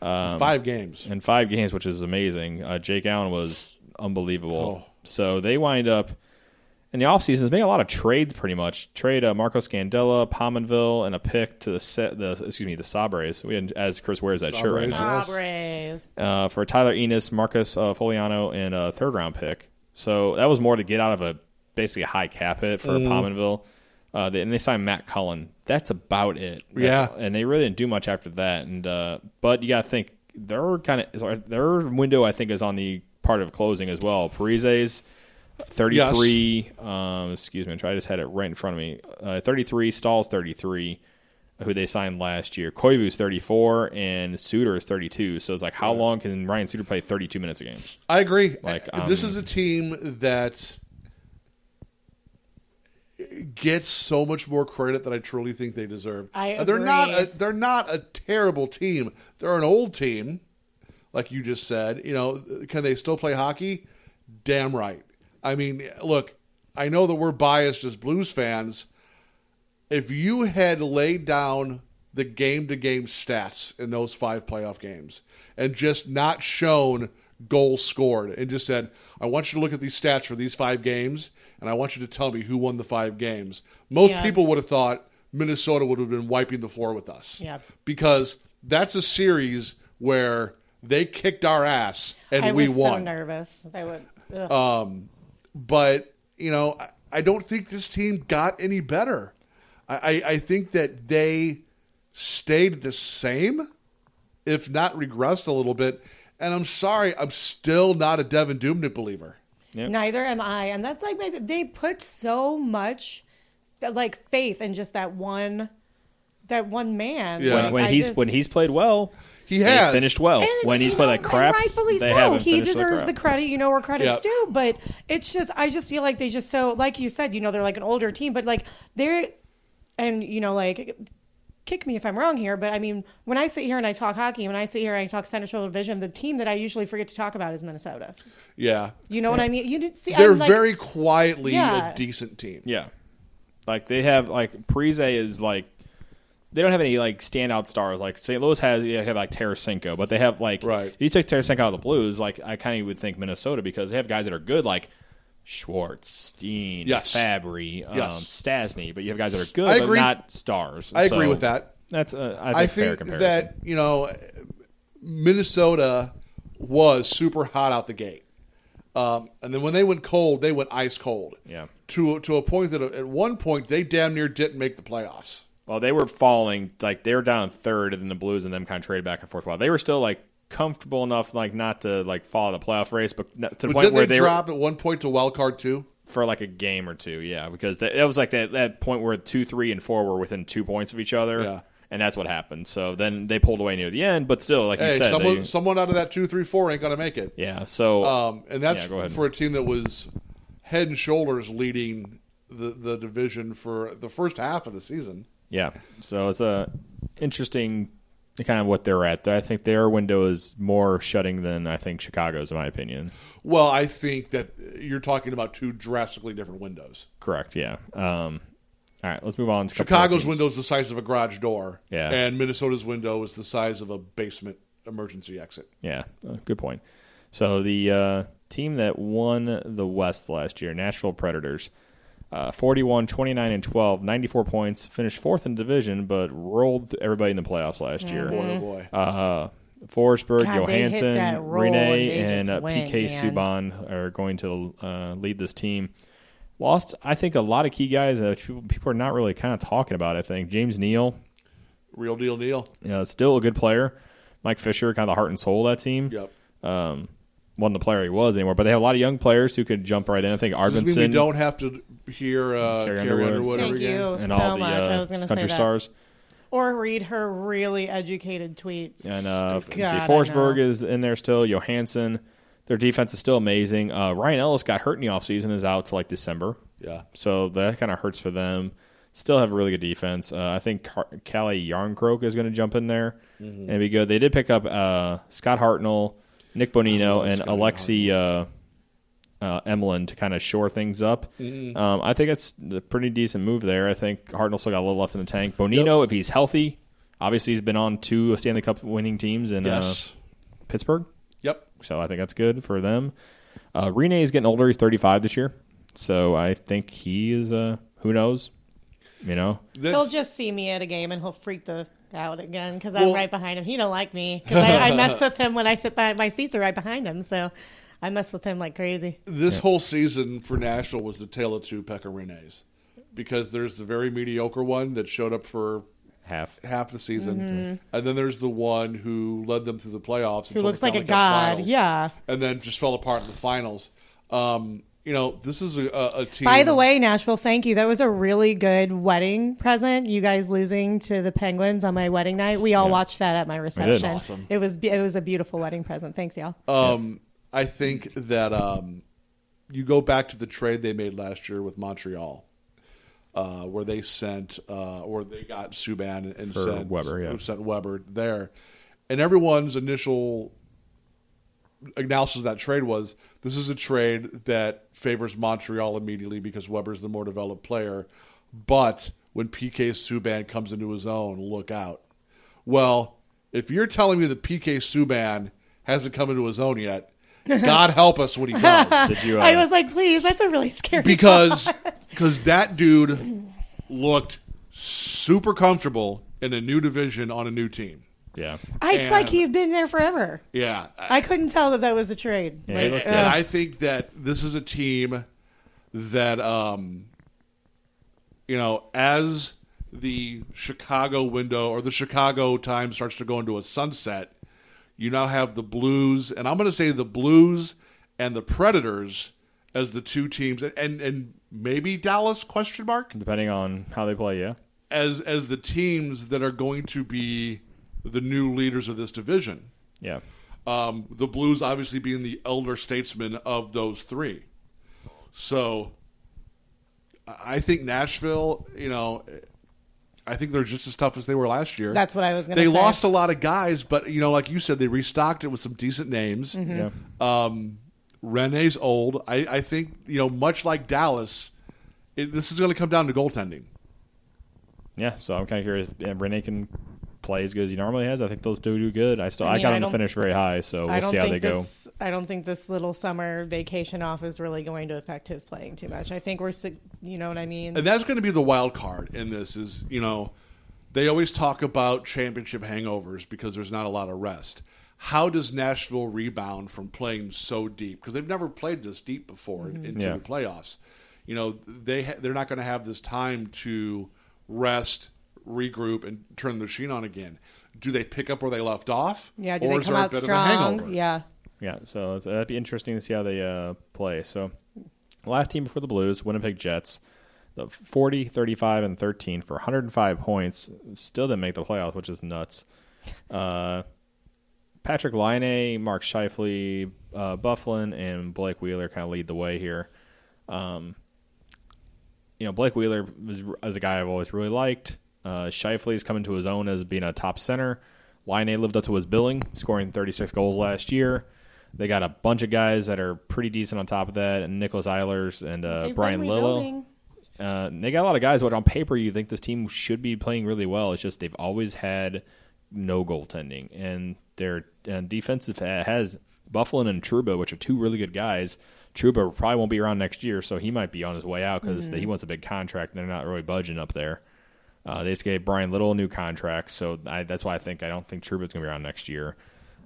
Five games. in five games, which is amazing. Uh, Jake Allen was unbelievable. Oh. So they wind up in the offseason, has made a lot of trades pretty much. Trade uh, Marco Scandella, Pominville, and a pick to the set, the excuse me, the Sabres. We had, as Chris wears that shirt right now. Yes. Uh, for Tyler Ennis, Marcus uh, Foligno, and a third round pick. So that was more to get out of a basically a high cap hit for Mm-hmm. Pominville. Uh, they, and they signed Matt Cullen. That's about it. That's- Yeah. and they really didn't do much after that. And uh, but you got to think their kind of their window. I think is on the part of closing as well. Parise's thirty three. Um, excuse me, I just had it right in front of me. Uh, thirty three. Staal's thirty three. Who they signed last year? Koivu's thirty four, and Suter is thirty two. So it's like, how long can Ryan Suter play thirty two minutes a game? I agree. Like, this um, is a team that gets so much more credit than I truly think they deserve. I Uh, They're not. A, they're not a terrible team. They're an old team, like you just said. You know, can they still play hockey? Damn right. I mean, look, I know that we're biased as Blues fans. If you had laid down the game to game stats in those five playoff games and just not shown goals scored and just said, I want you to look at these stats for these five games and I want you to tell me who won the five games, most Yeah. people would have thought Minnesota would have been wiping the floor with us. Yeah. Because that's a series where they kicked our ass and I we was won so nervous. They would. ugh. Um, but you know, I, I don't think this team got any better. I, I, I think that they stayed the same, if not regressed a little bit. And I'm sorry, I'm still not a Devan Dubnyk believer. Yep. Neither am I, and that's like maybe they put so much, like faith in just that one, that one man. Yeah. When, Like, when I he's just- when he's played well, He they has finished well. And, when he's you played know, like crap, rightfully they so. haven't He finished like deserves crap. the credit. You know where credit's Yeah. due, but it's just I just feel like they just so like you said, you know, they're like an older team, but like they're and you know like kick me if I'm wrong here, but I mean when I sit here and I talk hockey, when I sit here and I talk Central Division, the team that I usually forget to talk about is Minnesota. Yeah. You know what I mean? You see. They're like, very quietly Yeah. a decent team. Yeah, like they have like Parise is like they don't have any like standout stars like St. Louis has. You have like Tarasenko, but they have like Right. If you take Tarasenko out of the Blues, like I kind of would think Minnesota because they have guys that are good like. Schwartz, Steen, Yes. Fabbri, um, Yes. Stastny, but you have guys that are good, but not stars. I agree with that. That's a, I think, I think that you know Minnesota was super hot out the gate, um, and then when they went cold, they went ice cold. Yeah. To to a point that at one point they damn near didn't make the playoffs. Well, they were falling like they were down third, and then the Blues and them kind of traded back and forth. While they were still like comfortable enough, like not to like follow the playoff race, but to the point where they, they were drop at one point to wild card two? for like a game or two. Yeah, because that, it was like that that point where two, three, and four were within two points of each other. Yeah. and that's what happened. So then they pulled away near the end, but still, like you said, someone they- someone out of that two three four ain't gonna make it. yeah. So Um, and that's Yeah, for a team that was head and shoulders leading the the division for the first half of the season. Yeah, so it's a interesting kind of what they're at. I think their window is more shutting than I think Chicago's, in my opinion. Well, I think that you're talking about two drastically different windows. Correct. Yeah. Um, all right, let's move on. to Chicago's window is the size of a garage door, Yeah. and Minnesota's window is the size of a basement emergency exit. Yeah, uh, good point. So the uh, team that won the West last year, Nashville Predators, uh, 41, 29, and 12, 94 points, finished fourth in division, but rolled everybody in the playoffs last year. Boy, oh boy. Uh, Forsberg, God, Johansen, that roll Rene, and and uh, went, PK man. Subban are going to uh, lead this team. Lost, I think, a lot of key guys that people, people are not really kind of talking about. I think James Neal, Real deal, deal. you know, still a good player. Mike Fisher, kind of the heart and soul of that team. Yep. Um, wasn't the player he was anymore, but they have a lot of young players who could jump right in. I think Does this mean we Arvidsson don't have to hear uh, Carrie Carrie Underwood. Underwood, Thank you and so all the much. uh, I was going to say country that. stars. or read her really educated tweets. And uh, let's see, Forsberg is in there still. Johansen, their defense is still amazing. Uh, Ryan Ellis got hurt in the offseason, is out to like December. Yeah. So that kind of hurts for them. Still have a really good defense. Uh, I think Car- Calle Jarnkrok is going to jump in there Mm-hmm. and be good. They did pick up uh, Scott Hartnell, Nick Bonino, love and Scotty Alexi uh, uh, Emelin to kind of shore things up. Mm-hmm. Um, I think it's a pretty decent move there. I think Hartnell still got a little left in the tank. Bonino, if he's healthy, obviously he's been on two Stanley Cup winning teams in Yes. uh, Pittsburgh. Yep. So I think that's good for them. Uh, Rinne is getting older. He's 35 this year. So I think he is, uh, who knows? You know? He'll just see me at a game and he'll freak the out again because Well- I'm right behind him. He don't like me because I, I mess with him when I sit by my seats are right behind him, so I mess with him like crazy. this whole season for Nashville was the tale of two Pekka Rinnes. Because there's the very mediocre one that showed up for Half. half the season, and then there's the one who led them through the playoffs. Mm-hmm. Who until looks the like a Stanley Cup god? Finals, Yeah. and then just fell apart in the finals. Um, you know, this is a, a, a team. By the way, Nashville, thank you. That was a really good wedding present. You guys losing to the Penguins on my wedding night. We all Yeah. watched that at my reception. Awesome. It was it was a beautiful wedding present. Thanks, y'all. Um, I think that um, you go back to the trade they made last year with Montreal, uh, where they sent uh, or they got Subban and For sent Weber, yeah. sent Weber there, and everyone's initial analysis of that trade was this is a trade that favors Montreal immediately because Weber's the more developed player, but when PK Subban comes into his own, look out. Well, if you're telling me that PK Subban hasn't come into his own yet, God help us when he does. Did you? Uh, I was like, please, that's a really scary. because because that dude looked super comfortable in a new division on a new team. yeah. I- it's like he'd been there forever. Yeah, I couldn't tell that that was a trade. Yeah, Like, looked- ugh. and I think that this is a team that um you know as the Chicago window or the Chicago time starts to go into a sunset, you now have the Blues, and I'm going to say the Blues and the Predators as the two teams, and and maybe Dallas question mark Depending on how they play, yeah. as as the teams that are going to be the new leaders of this division. Yeah. Um, the Blues obviously being the elder statesman of those three. So I think Nashville, you know, I think they're just as tough as they were last year. That's what I was gonna say. They say. lost a lot of guys, but you know, like you said, they restocked it with some decent names. Mm-hmm. Yeah. Um, Rinne's old. I, I think you know, much like Dallas, it, this is going to come down to goaltending. Yeah. So I'm kind of curious. if Rinne can play as good as he normally has. I think those two do good. I still, I I, got I him to finish very high. So we'll see how they think go. I don't think this little summer vacation off is really going to affect his playing too much. I think we're, si- you know what I mean. And that's going to be the wild card in this is, you know, they always talk about championship hangovers because there's not a lot of rest. How does Nashville rebound from playing so deep? Because they've never played this deep before in- into Yeah. the playoffs. You know, they ha- they're not going to have this time to rest, regroup, and turn the machine on again. Do they pick up where they left off? yeah, do or they come out bit strong? Yeah. Yeah, so it's- that'd be interesting to see how they uh, play. So, last team before the Blues, Winnipeg Jets, the 40, 35, and 13 for 105 points. Still didn't make the playoffs, which is nuts. Uh, Patrik Laine, Mark Scheifele, uh, Byfuglien, and Blake Wheeler kind of lead the way here. Um, you know, Blake Wheeler was as a guy I've always really liked. Uh, Scheifele's coming to his own as being a top center. Laine lived up to his billing, scoring 36 goals last year. They got a bunch of guys that are pretty decent on top of that, and Nikolaj Ehlers and uh, Bryan Little. Uh, they got a lot of guys. What on paper you think this team should be playing really well. It's just they've always had no goaltending, and their uh, defensive has Byfuglien and Trouba, which are two really good guys. Trouba probably won't be around next year, so he might be on his way out because he wants a big contract, and they're not really budging up there. Uh, they just gave Bryan Little a new contract, so I, that's why I think I don't think Trouba's going to be around next year.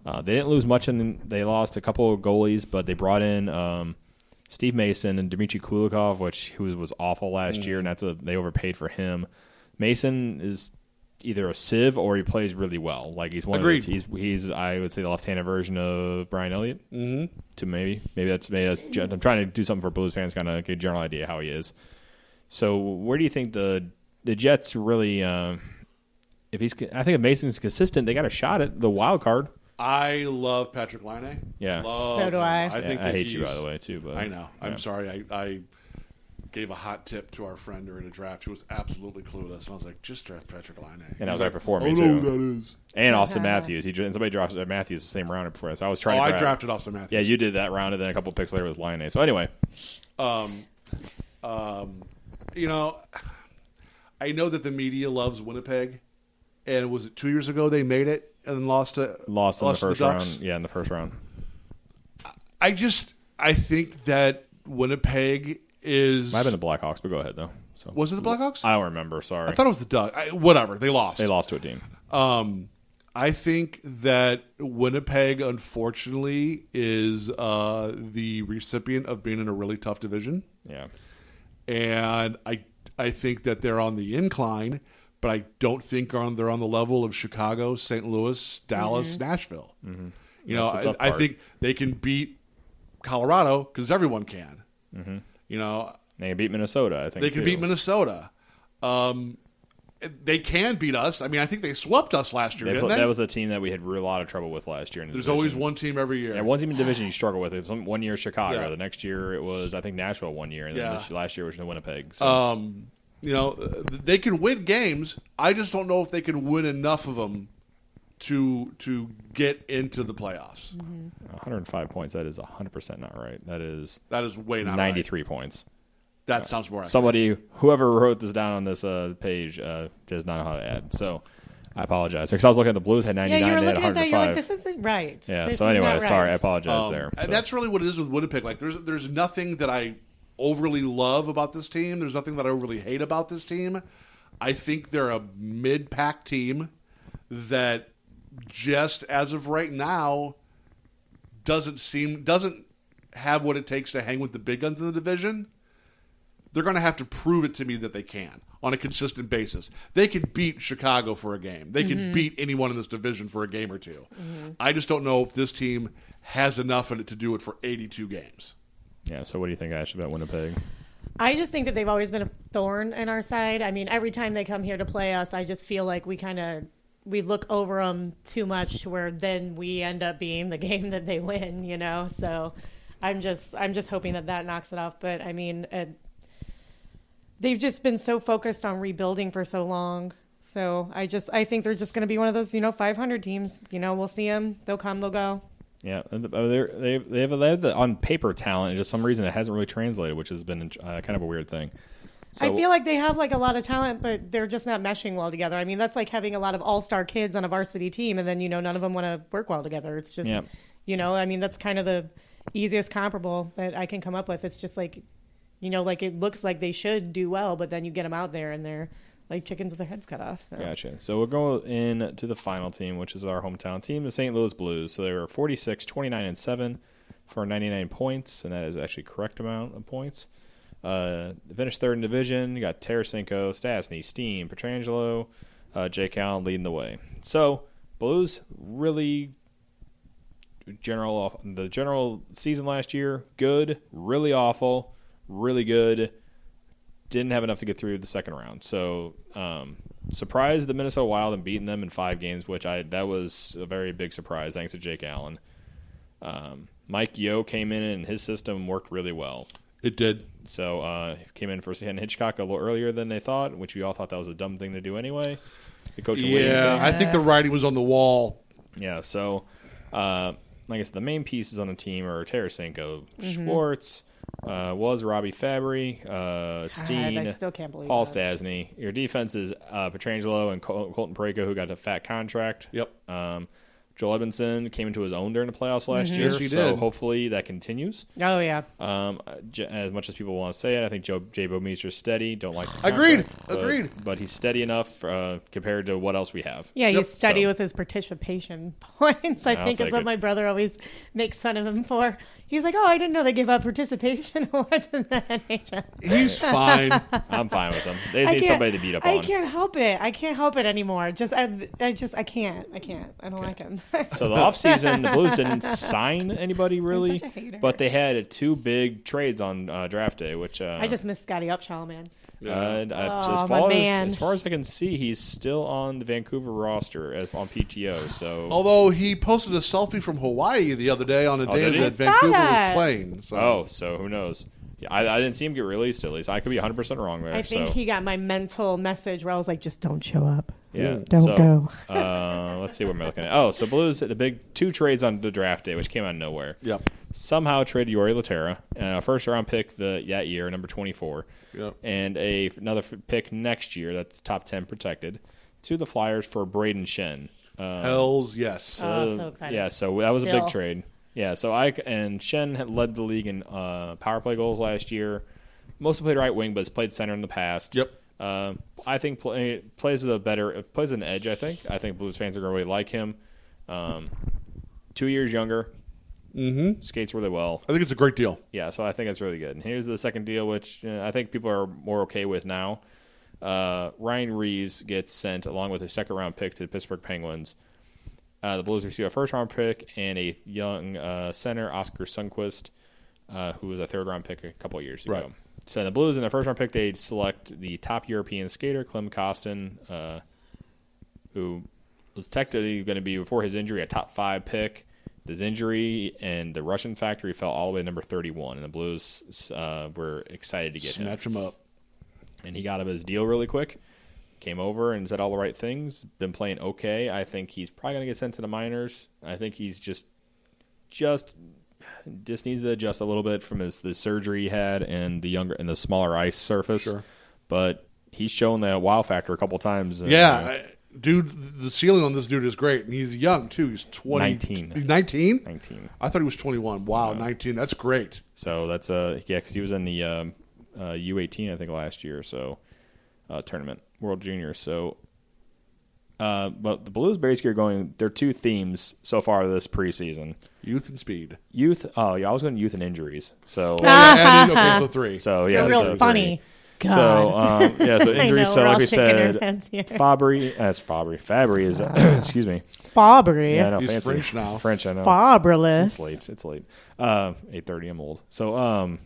Uh, they didn't lose much, and they lost a couple of goalies, but they brought in um, Steve Mason and Dmitry Kulikov, which who was awful last year, and that's a they overpaid for him. Mason is either a sieve or he plays really well. Like he's one Agreed. of the, he's he's I would say the left-handed version of Brian Elliott. Mm-hmm. To maybe maybe that's maybe that's I'm trying to do something for Blues fans, kind of get a general idea how he is. So where do you think the the Jets really? Uh, if he's, I think if Mason's consistent, they got a shot at the wild card. I love Patrik Laine. Yeah. Love So do him. I. I Yeah, think I hate you by the way too, but I know. I'm sorry. I, I gave a hot tip to our friend during a draft who was absolutely clueless, and I was like, "Just draft Patrik Laine." And I was right before me I know too. who that is. And Auston Matthews. He dra- somebody dropped Matthews the same round before us. I was trying Oh, to I drafted Auston Matthews. Yeah, you did that round, and then a couple picks later was Laine So anyway, um, Um you know, I know that the media loves Winnipeg, and was it two years ago they made it and lost to lost in the first Ducks? round. Yeah, in the first round. I just I think that Winnipeg is Might have been the Blackhawks, but go ahead though. So was it the Blackhawks? I don't remember. Sorry, I thought it was the Duck. I, whatever, they lost. they lost to a team. Um, I think that Winnipeg, unfortunately, is uh, the recipient of being in a really tough division, Yeah, and I I think that they're on the incline, but I don't think on they're on the level of Chicago, St. Louis, Dallas, mm-hmm. Nashville. Mm-hmm. You know, That's the I, I think they can beat Colorado because everyone can. Mm-hmm. You know, they can beat Minnesota. I think they can too. beat Minnesota. Um, they can beat us. I mean, I think they swept us last year, put- that was a team that we had a lot of trouble with last year. The There's division. always one team every year. Yeah, one team in division you struggle with. It's one, one year Chicago. Yeah. The next year it was I think Nashville one year, and then Yeah. this, last year was Winnipeg. So Um, you know, they can win games. I just don't know if they can win enough of them to to get into the playoffs. 105 points. That is 100 percent not right. That is That is way not 93 points. Right. That sounds more. accurate. Somebody, whoever wrote this down on this uh, page, uh, does not know how to add. So I apologize because I was looking at the Blues had Yeah, 99. you were they had looking at that. You're like, this isn't right. yeah. This So is anyway, not right. sorry, I apologize Um, there. So- That's really what it is with Winnipeg. Like, there's there's nothing that I overly love about this team. There's nothing that I overly hate about this team. I think they're a mid pack team that just as of right now doesn't seem doesn't have what it takes to hang with the big guns in the division. They're going to have to prove it to me that they can on a consistent basis. They can beat Chicago for a game. They can beat anyone in this division for a game or 2 I just don't know if this team has enough in it to do it for 82 games. yeah. So what do you think, Ash, about Winnipeg? I just think that they've always been a thorn in our side. I mean, every time they come here to play us, I just feel like we kind of we look over them too much, to where then we end up being the game that they win. You know, so I'm just I'm just hoping that that knocks it off. But I mean, uh, they've just been so focused on rebuilding for so long. So I just I think they're just going to be one of those you know 500 teams. You know, we'll see them. They'll come. They'll go. Yeah, and the- oh, they're, they they have, they have the on paper talent, and just some reason it hasn't really translated, which has been uh, kind of a weird thing. So, I feel like they have like a lot of talent, but they're just not meshing well together. I mean, that's like having a lot of all star kids on a varsity team, and then you know none of them want to work well together. It's just, Yeah. you know, I mean, that's kind of the easiest comparable that I can come up with. It's just like, you know, like it looks like they should do well, but then you get them out there and they're like chickens with their heads cut off. So. Gotcha. So we'll go in to the final team, which is our hometown team, the St. Louis Blues. So they were 46, 29, and 7 for 99 points, and that is actually correct amount of points. Uh, finished third in division. You got Tarasenko, Stastny, Steen, Pietrangelo, uh, Jake Allen leading the way. So Blues really general the general season last year good, really awful, really good didn't have enough to get through the second round. So um, surprised the Minnesota Wild and beating them in five games, which I that was a very big surprise thanks to Jake Allen. Um, Mike Yeo came in and his system worked really well. It did. So uh, he came in for Ken Hitchcock a little earlier than they thought, which we all thought that was a dumb thing to do anyway. The coach of Yeah. I think the writing was on the wall. Yeah, so uh, like I said, the main pieces on the team are Tarasenko, Mm-hmm. Schwartz, uh, was Robby Fabbri, uh, Steen, I still can't believe Paul that. Stastny. Your defense is uh, Pietrangelo and Col- Colton Parayko, who got a fat contract. Yep. Um, Joel Edmundson came into his own during the playoffs last year, Yes, he so did. hopefully that continues. Oh yeah, Um, as much as people want to say it, I think Joe Jay Bouwmeester's steady. Don't like the Agreed. but- Agreed. But he's steady enough uh, compared to what else we have. yeah. Yep. He's steady So- with his participation points. I I'll think is what it. my brother always makes fun of him for. He's like, oh, I didn't know they give out participation awards in the NHL. He's fine. I'm fine with them. They I need can't- somebody to beat up I on. can't help it. I can't help it anymore. Just I, I just I can't. I can't. I don't like him. So the offseason, the Blues didn't sign anybody really, such a hater. but they had two big trades on uh, draft day, which uh, I just missed Scottie Upshall, man. Uh, and, uh, Oh, as, my far man. as, as far as I can see, he's still on the Vancouver roster as, on PTO. So, Although he posted a selfie from Hawaii the other day on a Oh, day that Vancouver that. was playing. So. oh, so who knows? Yeah, I, I didn't see him get released at least. I could be 100 percent wrong there. I think so. he got my mental message where I was like, just don't show up. Yeah. Don't so, go. uh, let's see what we're looking at. Oh, so Blues the big two trades on the draft day, which came out of nowhere. Yep. Somehow traded Jori Lehtera, uh, first round pick the that year, number twenty four, Yep. and a another pick next year that's top ten protected to the Flyers for Brayden Schenn. Uh, Hells yes. Oh, so excited. Yeah, so that was a big trade. Yeah, so I and Schenn had led the league in uh, power play goals last year. Mostly played right wing, but has played center in the past. Yep. Uh, I think play, plays with a better plays an edge. I think. I think Blues fans are going to really like him. Um, two years younger. Mm-hmm. Skates really well. I think it's a great deal. Yeah, so I think it's really good. And here's the second deal, which uh, I think people are more okay with now. Uh, Ryan Reaves gets sent along with a second round pick to the Pittsburgh Penguins. Uh, the Blues receive a first round pick and a young uh, center, Oskar Sundqvist, uh, who was a third round pick a couple of years ago. Right. So the Blues in the first round pick, they select the top European skater, Klim Kostin, uh, who was technically going to be before his injury a top five pick. His injury and the Russian factory fell all the way to number 31, and the Blues uh, were excited to get him Snatch him up. and he got him his deal really quick. Came over and said all the right things. Been playing okay. I think he's probably going to get sent to the minors. I think he's just, just, just needs to adjust a little bit from his the surgery he had and the younger and the smaller ice surface. Sure. But he's shown that wow factor a couple times. Yeah, uh, dude. The ceiling on this dude is great, and he's young too. He's 20, 19. 19? 19. I thought he was twenty one. Wow, nineteen. That's great. So that's uh yeah, because he was in the um, uh, U18 I think last year, or so uh, tournament World Junior. So, uh, but the Blues basically are going. There are two themes so far this preseason: Youth and speed. youth. Oh yeah, I was going youth and injuries. So Oh, yeah, and- okay, so three. so yeah, You're real so funny. God. So um, yeah, so injuries. know, so we're like all we shaking our said, heads here. Fabbri. That's Fabbri. Fabbri is. excuse me. Fabbri. Yeah, I know, He's fancy. French now. French, I know. Fabreless. It's late. It's late. Uh, eight thirty. I'm old. So um,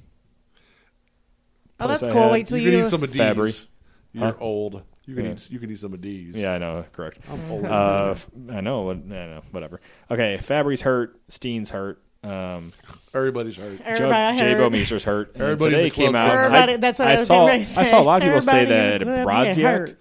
Oh, that's I cool. had- Wait till you you. can eat some of D's. Fabbri. You're Huh? old. You can Yeah. eat. You can eat some of these. yeah, I know. Correct. I'm old. Uh, f- I know. I know. Whatever. Okay. Fabbri's hurt. Steen's hurt. Um, Everybody's hurt. Joe, Everybody Jay heard. Bouwmeester's hurt. Everybody today came out. Everybody- I, that's what I I was saw. getting I saw a lot of people say Everybody in that the Brodziak hurt. Yep.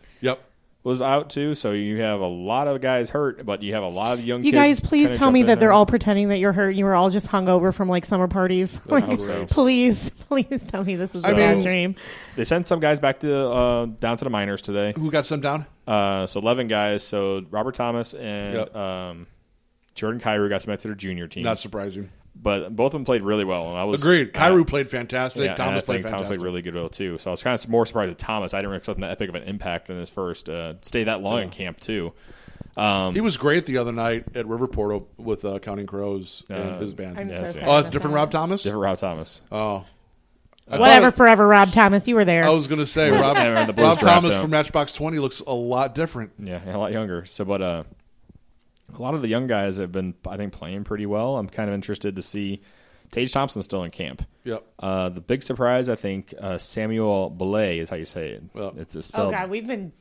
Was out too. So you have a lot of guys hurt, but you have a lot of young. You kids guys, please tell me that they're all pretending that you're hurt. You were all just hungover from like summer parties. Like, so. please, please tell me this is a bad dream. They sent some guys back to uh, down to the minors today. Who got some down? Uh, so eleven guys. So Robert Thomas and Yep. um, Jordan Kyrou got sent to their junior team. Not surprising. But both of them played really well. And I was Agreed. uh, Kyrou played fantastic. Yeah, and I Thomas played think Thomas played really good well too. So I was kind of more surprised at Thomas. I didn't expect him that epic of an impact in his first uh, stay that long in camp too. Um, he was great the other night at Riverport with uh, Counting Crows and his band. I'm Yeah, so that's sad. oh, it's different. Rob Thomas. different Rob Thomas. Oh, I Whatever, thought- forever, Rob Thomas. You were there. I was going to say Rob, Yeah, we're in the Blues Rob Thomas out. from Matchbox Twenty looks a lot different. Yeah, a lot younger. So, but uh, a lot of the young guys have been, I think, playing pretty well. I'm kind of interested to see. Tage Thompson still in camp. Yep. Uh, the big surprise, I think, uh, Samuel Belay is how you say it. Well- it's a oh spelled. God, we've been.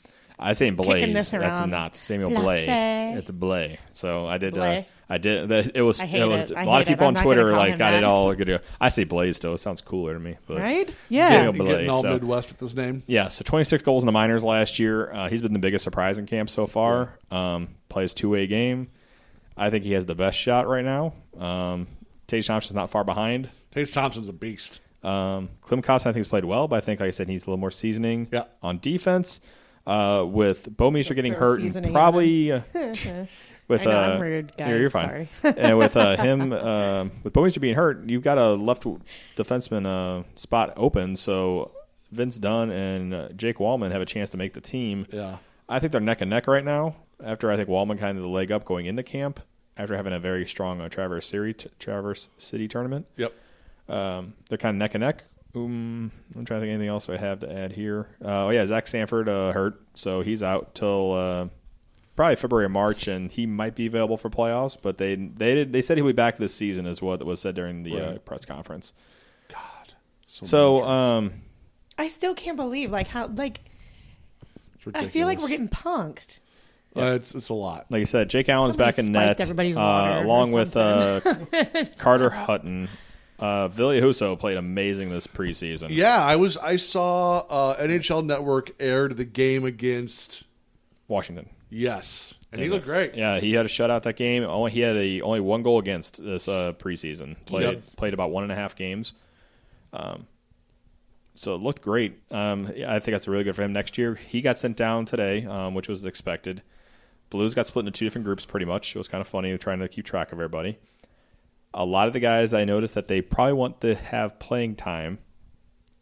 I say Blaze. That's not Samuel Blase. Blay. It's Blay. So I did. Uh, I did. The, it was. I it was it. I a lot of people it. on Twitter like him got it all good. I say Blaze still. It sounds cooler to me. But Right? Yeah. Samuel You're getting all so- Midwest with his name. Yeah, so 26 goals in the minors last year. Uh, he's been the biggest surprise in camp so far. Um, plays two way game. I think he has the best shot right now. Um, Tage Thompson's not far behind. Tage Thompson's a beast. Um, Klim Kostin, I think, has played well, but I think, like I said, he needs a little more seasoning Yeah. on defense. Uh, with Bouwmeester getting hurt, and probably uh, with I know, uh, I'm rude, guys. You're, you're fine. Sorry. and with uh, him, um with Bouwmeester being hurt, you've got a left defenseman uh, spot open. So Vince Dunn and uh, Jake Walman have a chance to make the team. Yeah. I think they're neck and neck right now. After I think Walman kind of the leg up going into camp after having a very strong uh, Traverse City Traverse City tournament. Yep. Um, they're kind of neck and neck. Um, I'm trying to think of anything else I have to add here. Uh, oh yeah, Zach Sanford uh, hurt, so he's out till uh, probably February or March, and he might be available for playoffs. But they they did, they said he'll be back this season, is what was said during the uh, Right. press conference. God. So um, I still can't believe like how like I feel like we're getting punked. Uh, it's it's a lot. Like I said, Jake Allen's Somebody back in spiked net, uh, along with uh. Carter Hutton. Uh, Ville Husso played amazing this preseason. Yeah, I was. I saw uh, NHL Network aired the game against. Washington. Yes, and he looked great. Yeah, he had a shutout that game. Only he had a only one goal against this uh, preseason. Played Yep. played about one and a half games. Um, so it looked great. Um, yeah, I think that's really good for him next year. He got sent down today, um, which was expected. Blues got split into two different groups, pretty much. It was kind of funny trying to keep track of everybody. A lot of the guys I noticed that they probably want to have playing time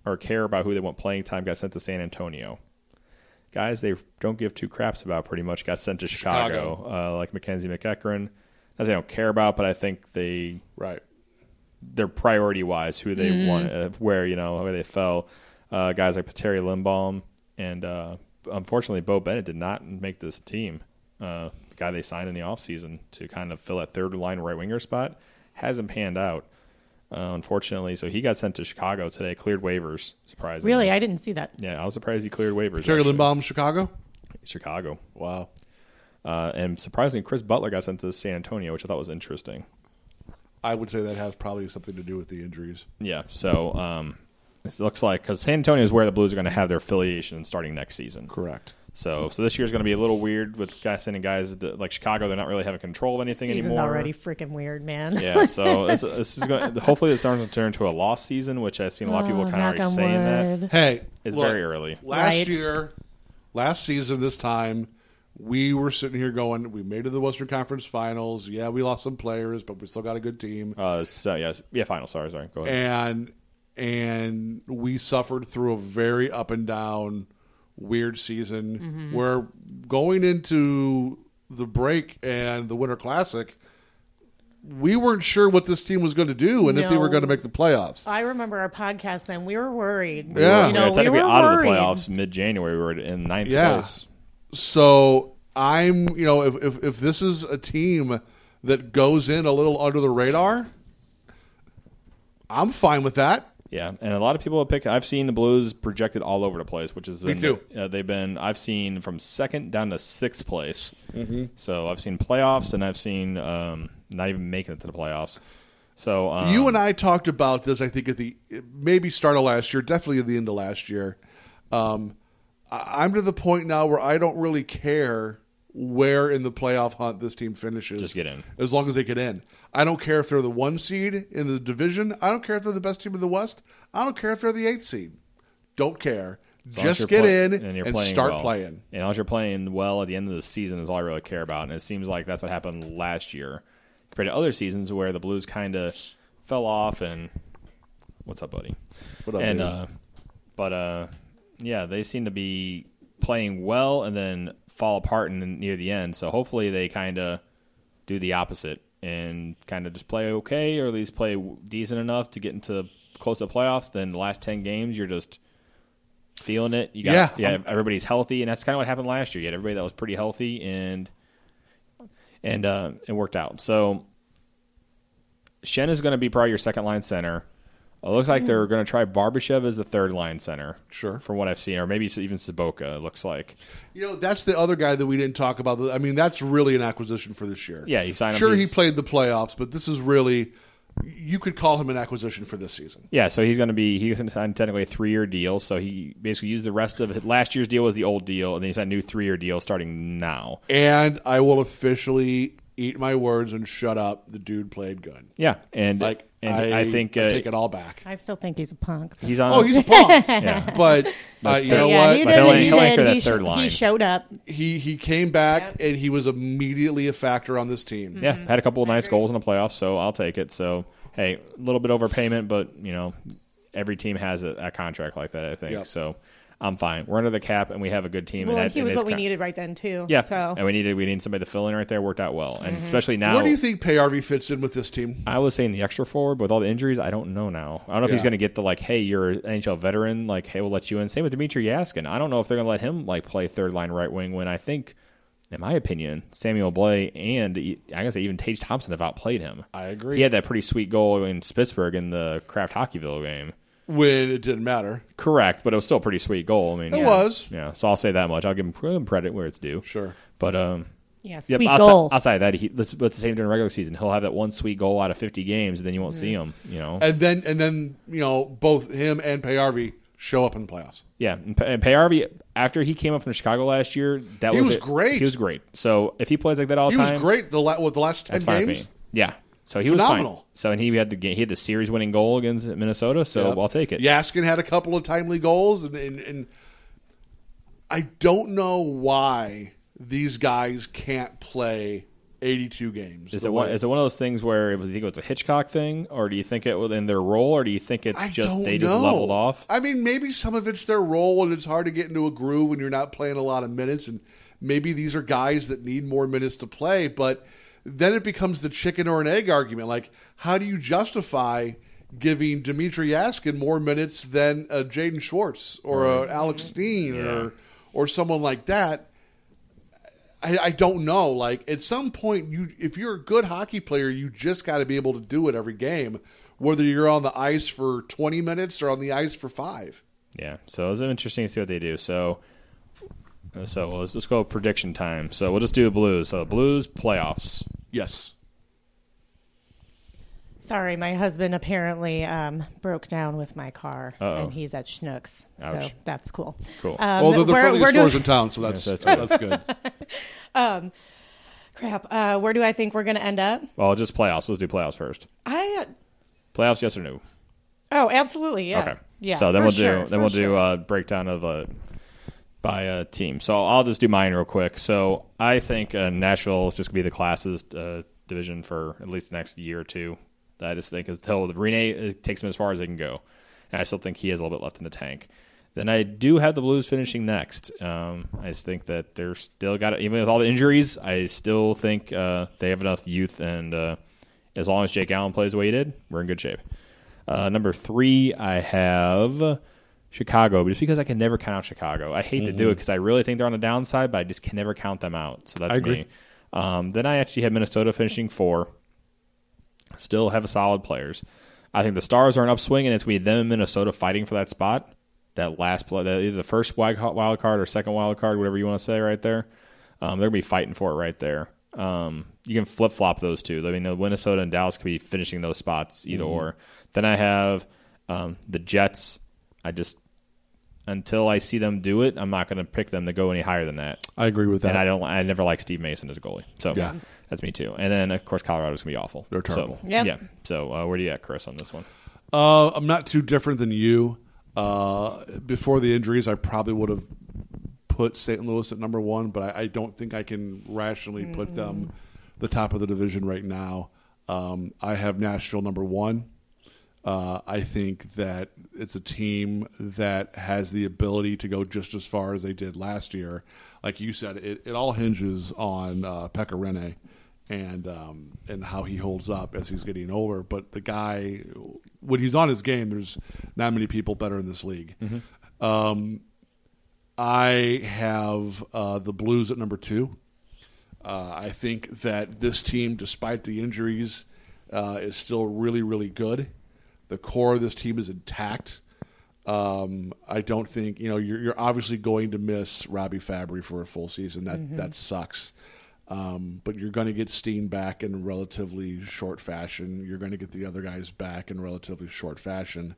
or care about who they want playing time got sent to San Antonio guys they don't give two craps about pretty much got sent to Chicago, Uh, like MacKenzie MacEachern. As they don't care about, but I think they Right. they're priority wise who they want, uh, where you know where they fell. Uh, guys like Petteri Lindbohm and uh, unfortunately Beau Bennett did not make this team. Uh, the guy they signed in the offseason to kind of fill that third line right winger spot hasn't panned out. Uh, unfortunately, so he got sent to Chicago today. Cleared waivers, surprisingly. really, I didn't see that. Yeah, I was surprised he cleared waivers. Terry actually. Lindbohm, Chicago. Chicago. Wow. Uh, and surprisingly, Chris Butler got sent to San Antonio, which I thought was interesting. I would say that has probably something to do with the injuries. Yeah, so um, it looks like because San Antonio is where the Blues are going to have their affiliation starting next season. Correct. So, so this year's going to be a little weird with guys sending guys to, like Chicago. They're not really having control of anything Season's anymore. already freaking weird, man. yeah, so this, this is going. Hopefully, this starting to turn into a lost season, which I've seen a lot of people Oh, kind of knock already on saying that. Hey, It's look, very early. Last Right. year, last season, this time, we were sitting here going, we made it to the Western Conference Finals. Yeah, we lost some players, but we still got a good team. Uh, so yeah, yeah, final. Sorry, sorry. Go ahead. and and we suffered through a very up and down weird season Mm-hmm. where going into the break and the winter classic we weren't sure what this team was going to do and if they were going to make the playoffs I remember our podcast then. We were worried. Yeah. you know, yeah, we technically were out of the worried. playoffs mid January. We were in ninth Yeah. place. so i'm you know if, if if this is a team that goes in a little under the radar i'm fine with that Yeah, and a lot of people have picked. I've seen the Blues projected all over the place, which is Me too. Uh, they've been. I've seen from second down to sixth place. Mm-hmm. So I've seen playoffs, and I've seen um, not even making it to the playoffs. So um, You and I talked about this. I think at the maybe start of last year, definitely at the end of last year. Um, I'm to the point now where I don't really care where in the playoff hunt this team finishes. Just get in. as long as they get in. I don't care if they're the one seed in the division. I don't care if they're the best team in the West. I don't care if they're the eighth seed. Don't care. as Just get play- in and, and, you're playing start well. playing. And as you're playing well at the end of the season is all I really care about. And it seems like that's what happened last year compared to other seasons where the Blues kind of fell off. And what's up, buddy? What up, and uh, but uh, yeah, they seem to be playing well and then fall apart in, near the end. So hopefully they kind of do the opposite and kind of just play okay, or at least play decent enough to get into close to the playoffs. Then the last ten games, you're just feeling it. You got Yeah, yeah, everybody's healthy, and that's kind of what happened last year. You had everybody that was pretty healthy and and uh, it worked out. So Schenn is going to be probably your second line center. It looks like they're hmm. going to try Barbashev as the third line center. Sure. From what I've seen, or maybe even Sobotka, it looks like. You know, that's the other guy that we didn't talk about. I mean, that's really an acquisition for this year. Yeah, you signed him. Sure, he played the playoffs, but this is really you could call him an acquisition for this season. Yeah, so he's going to be he's going to sign technically a three year deal. So he basically used the rest of it. Last year's deal was the old deal, and then he signed a new three year deal starting now. And I will officially eat my words and shut up. The dude played good. Yeah, and Like and I, I, think I uh, take it all back. I still think he's a punk. he's on. Oh, he's a punk. yeah. but uh, you know yeah, what? he did. he'll- he he'll did. He, sh- he showed up. he he came back Yep. and he was immediately a factor on this team. Yeah, had a couple of nice goals in the playoffs, so I'll take it. So hey, a little bit overpayment, but you know, every team has a, a contract like that. I think Yep. so. I'm fine. We're under the cap, and we have a good team. Well, and that, he was it's what we kind- needed right then too. Yeah, So and we needed we needed somebody to fill in right there. Worked out well, and Mm-hmm. especially now. Where do you think Paajarvi fits in with this team? I was saying the extra forward but with all the injuries. I don't know now. I don't know if he's going to get the like, hey, you're an NHL veteran. Like, hey, we'll let you in. Same with Dmitrij Jaskin. I don't know if they're going to let him like play third line right wing when I think, in my opinion, Samuel Blais and I guess even Tage Thompson have outplayed him. I agree. He had that pretty sweet goal in Pittsburgh in the Kraft Hockeyville game. When it didn't matter. Correct, but it was still a pretty sweet goal. I mean, It yeah. was. Yeah, so I'll say that much. I'll give him credit where it's due. Sure. But um, Yeah, yep, sweet outside, goal. outside of that, he, that's, that's the same during regular season. He'll have that one sweet goal out of 50 games, and then you won't see him. You know, And then and then you know both him and Paajarvi show up in the playoffs. yeah. And, P- and Paajarvi, after he came up from Chicago last year, that He was was it. great. He was great. So if he plays like that all He the was time, great the la- what, the last ten That's fine with games. me. Yeah. So he Phenomenal. was fine. So and he had the he had the series winning goal against Minnesota. So Yep. I'll take it. Jaskin had a couple of timely goals, and, and, and I don't know why these guys can't play 82 games. Is it one? way- Is it one of those things where it was, you think it was a Hitchcock thing, or do you think it was in their role, or do you think it's I just they just leveled off? I mean, maybe some of it's their role, and it's hard to get into a groove when you're not playing a lot of minutes, and maybe these are guys that need more minutes to play. But then it becomes the chicken or an egg argument. Like, how do you justify giving Dmitrij Jaskin more minutes than uh, Jaden Schwartz or uh, Alex Steen Yeah. or or someone like that? I, I don't know. Like at some point, you if you're a good hockey player, you just got to be able to do it every game, whether you're on the ice for 20 minutes or on the ice for five. Yeah. So it's interesting to see what they do. So. So let's just go prediction time. So we'll just do the Blues. So Blues playoffs. Yes. Sorry, my husband apparently um, broke down with my car, Uh-oh. and he's at Schnucks, so Ouch. that's cool. Cool. Um, well, they're the where- friendliest where do- stores in town, so that's Yes, that's, that's good. crap. Uh, where do I think we're going to end up? Well, just playoffs. Let's do playoffs first. I Playoffs, yes or no? oh, absolutely, yeah, Okay. yeah. So then for we'll sure, do then for we'll do sure. a breakdown of uh, by a team. So I'll just do mine real quick. So I think uh, Nashville is just gonna be the classes uh, division for at least the next year or two. I just think until Rinne it takes them as far as they can go, and I still think he has a little bit left in the tank. Then I do have the Blues finishing next. Um, I just think that they're still got it, even with all the injuries. I still think uh, they have enough youth, and uh, as long as Jake Allen plays the way he did, we're in good shape. Uh, number three, I have Chicago, but just because I can never count out Chicago, I hate to do it because I really think they're on the downside, but I just can never count them out. So that's me. Um, then I actually have Minnesota finishing four. Still have a solid players. I think the Stars are an upswing, and it's going to be them and Minnesota fighting for that spot. That last play, that either the first wild card or second wild card, whatever you want to say, right there. Um, they're going to be fighting for it right there. Um, you can flip flop those two. I mean, the Minnesota and Dallas could be finishing those spots either or. Then I have um, the Jets. I just until I see them do it, I'm not going to pick them to go any higher than that. I agree with that. And I don't. I never like Steve Mason as a goalie. So Yeah. that's me too. And then of course Colorado's gonna be awful. They're terrible. So, Yeah. Yeah. So uh, where do you at, Chris, on this one? Uh, I'm not too different than you. Uh, before the injuries, I probably would have put St. Louis at number one, but I, I don't think I can rationally put them the top of the division right now. Um, I have Nashville number one. Uh, I think that it's a team that has the ability to go just as far as they did last year. Like you said, it, it all hinges on uh, Pekka Rinne and um, and how he holds up as he's getting older. But the guy, when he's on his game, there's not many people better in this league. Um, I have uh, the Blues at number two. Uh, I think that this team, despite the injuries, uh, is still really, really good. The core of this team is intact. Um, I don't think you know you're, you're obviously going to miss Robby Fabbri for a full season. That that sucks. Um, but you're going to get Steen back in relatively short fashion. You're going to get the other guys back in relatively short fashion.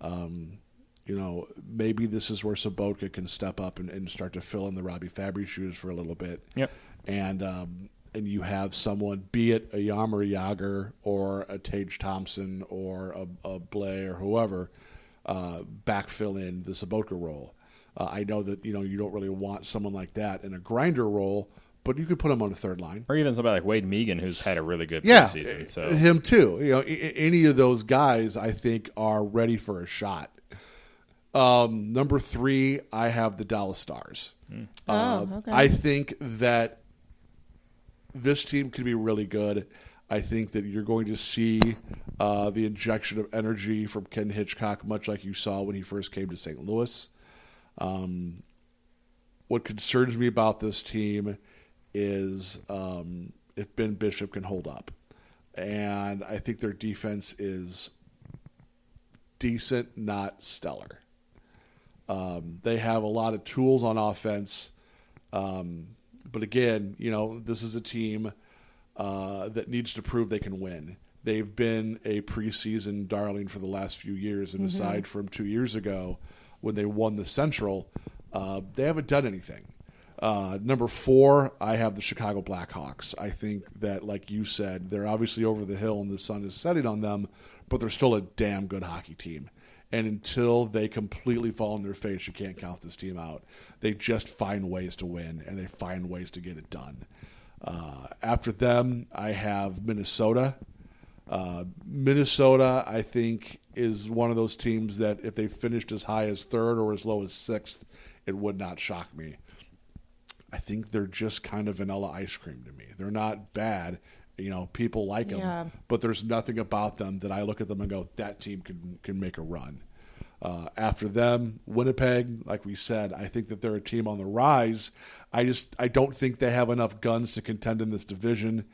Um, you know, maybe this is where Sobotka can step up and, and start to fill in the Robby Fabbri shoes for a little bit. Yep. And um, and you have someone, be it a Jaromir Jagr or a Tage Thompson or a, a Blais or whoever, uh, backfill in the Sobotka role. Uh, I know that you know you don't really want someone like that in a grinder role, but you could put him on the third line. Or even somebody like Wade Megan, who's had a really good Yeah, preseason. So him too. You know, a- a- any of those guys, I think, are ready for a shot. Um, number three, I have the Dallas Stars. Uh, Oh, okay. I think that this team could be really good. I think that you're going to see uh, the injection of energy from Ken Hitchcock, much like you saw when he first came to St. Louis. Um, what concerns me about this team is um, if Ben Bishop can hold up. And I think their defense is decent, not stellar. Um, they have a lot of tools on offense, um, but again, you know, this is a team uh, that needs to prove they can win. They've been a preseason darling for the last few years, and aside from two years ago when they won the Central, uh, they haven't done anything. Uh, number four, I have the Chicago Blackhawks. I think that, like you said, they're obviously over the hill and the sun is setting on them, but they're still a damn good hockey team. And until they completely fall on their face, you can't count this team out. They just find ways to win and they find ways to get it done. Uh, after them, I have Minnesota. Uh, Minnesota, I think, is one of those teams that if they finished as high as third or as low as sixth, it would not shock me. I think they're just kind of vanilla ice cream to me. They're not bad. You know, people like them, Yeah. but there's nothing about them that I look at them and go, that team can can make a run. Uh, after them, Winnipeg, like we said, I think that they're a team on the rise. I just I don't think they have enough guns to contend in this division.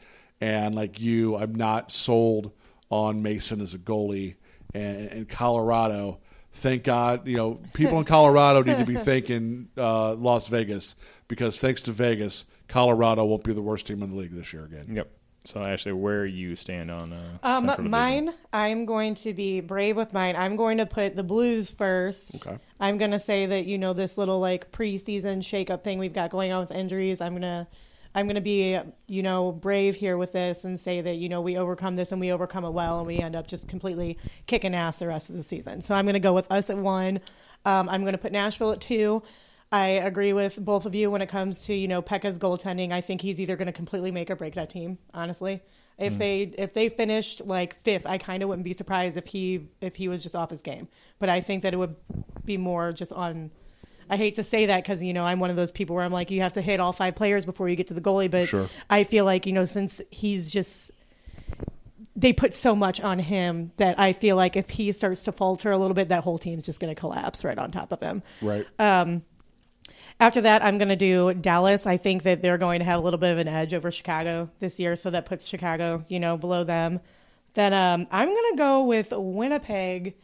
And like you, I'm not sold on Mason as a goalie. And, and Colorado, thank God, you know, people in Colorado need to be thanking uh, Las Vegas because thanks to Vegas, Colorado won't be the worst team in the league this year again. Yep. So Ashley, where you stand on uh, Um, mine, I'm going to be brave with mine. I'm going to put the Blues first. Okay. I'm going to say that you know this little like preseason shakeup thing we've got going on with injuries. I'm gonna, I'm gonna be you know brave here with this and say that you know we overcome this and we overcome it well and we end up just completely kicking ass the rest of the season. So I'm gonna go with us at one. Um, I'm gonna put Nashville at two. I agree with both of you when it comes to you know Pekka's goaltending. I think he's either going to completely make or break that team. Honestly, if mm. they if they finished like fifth, I kind of wouldn't be surprised if he if he was just off his game. But I think that it would be more just on. I hate to say that because you know I'm one of those people where I'm like you have to hit all five players before you get to the goalie. But Sure. I feel like you know since he's just they put so much on him that I feel like if he starts to falter a little bit, that whole team's just going to collapse right on top of him. Right. Um, After that, I'm going to do Dallas. I think that they're going to have a little bit of an edge over Chicago this year, so that puts Chicago, you know, below them. Then um, I'm going to go with Winnipeg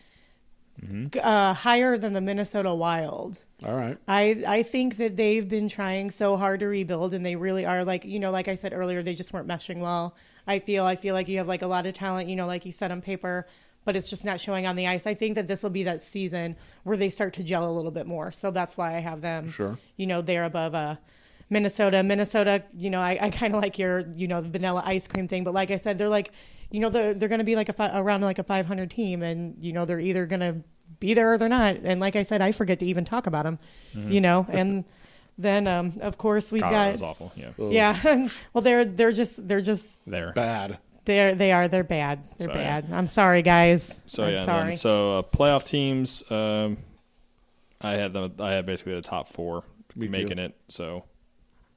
uh, higher than the Minnesota Wild. All right. I I think that they've been trying so hard to rebuild, and they really are. Like you know, like I said earlier, they just weren't meshing well. I feel I feel like you have like a lot of talent, you know, like you said on paper, but it's just not showing on the ice. I think that this will be that season where they start to gel a little bit more. So that's why I have them. Sure. You know, they're above uh, Minnesota. Minnesota. You know, I, I kind of like your you know the vanilla ice cream thing, but like I said, they're like you know they're they're going to be like a fi- around like a 500 team, and you know they're either going to be there or they're not. And like I said, I forget to even talk about them. You know, and then um, of course we've Colorado's got awful. Yeah. yeah. well, they're they're just they're just they're Bad. They're they are they're bad. They're Sorry. bad. I'm sorry, guys. So I'm yeah, sorry. then, so uh, playoff teams. Um, I had them. I had basically the top four Me too. making it. So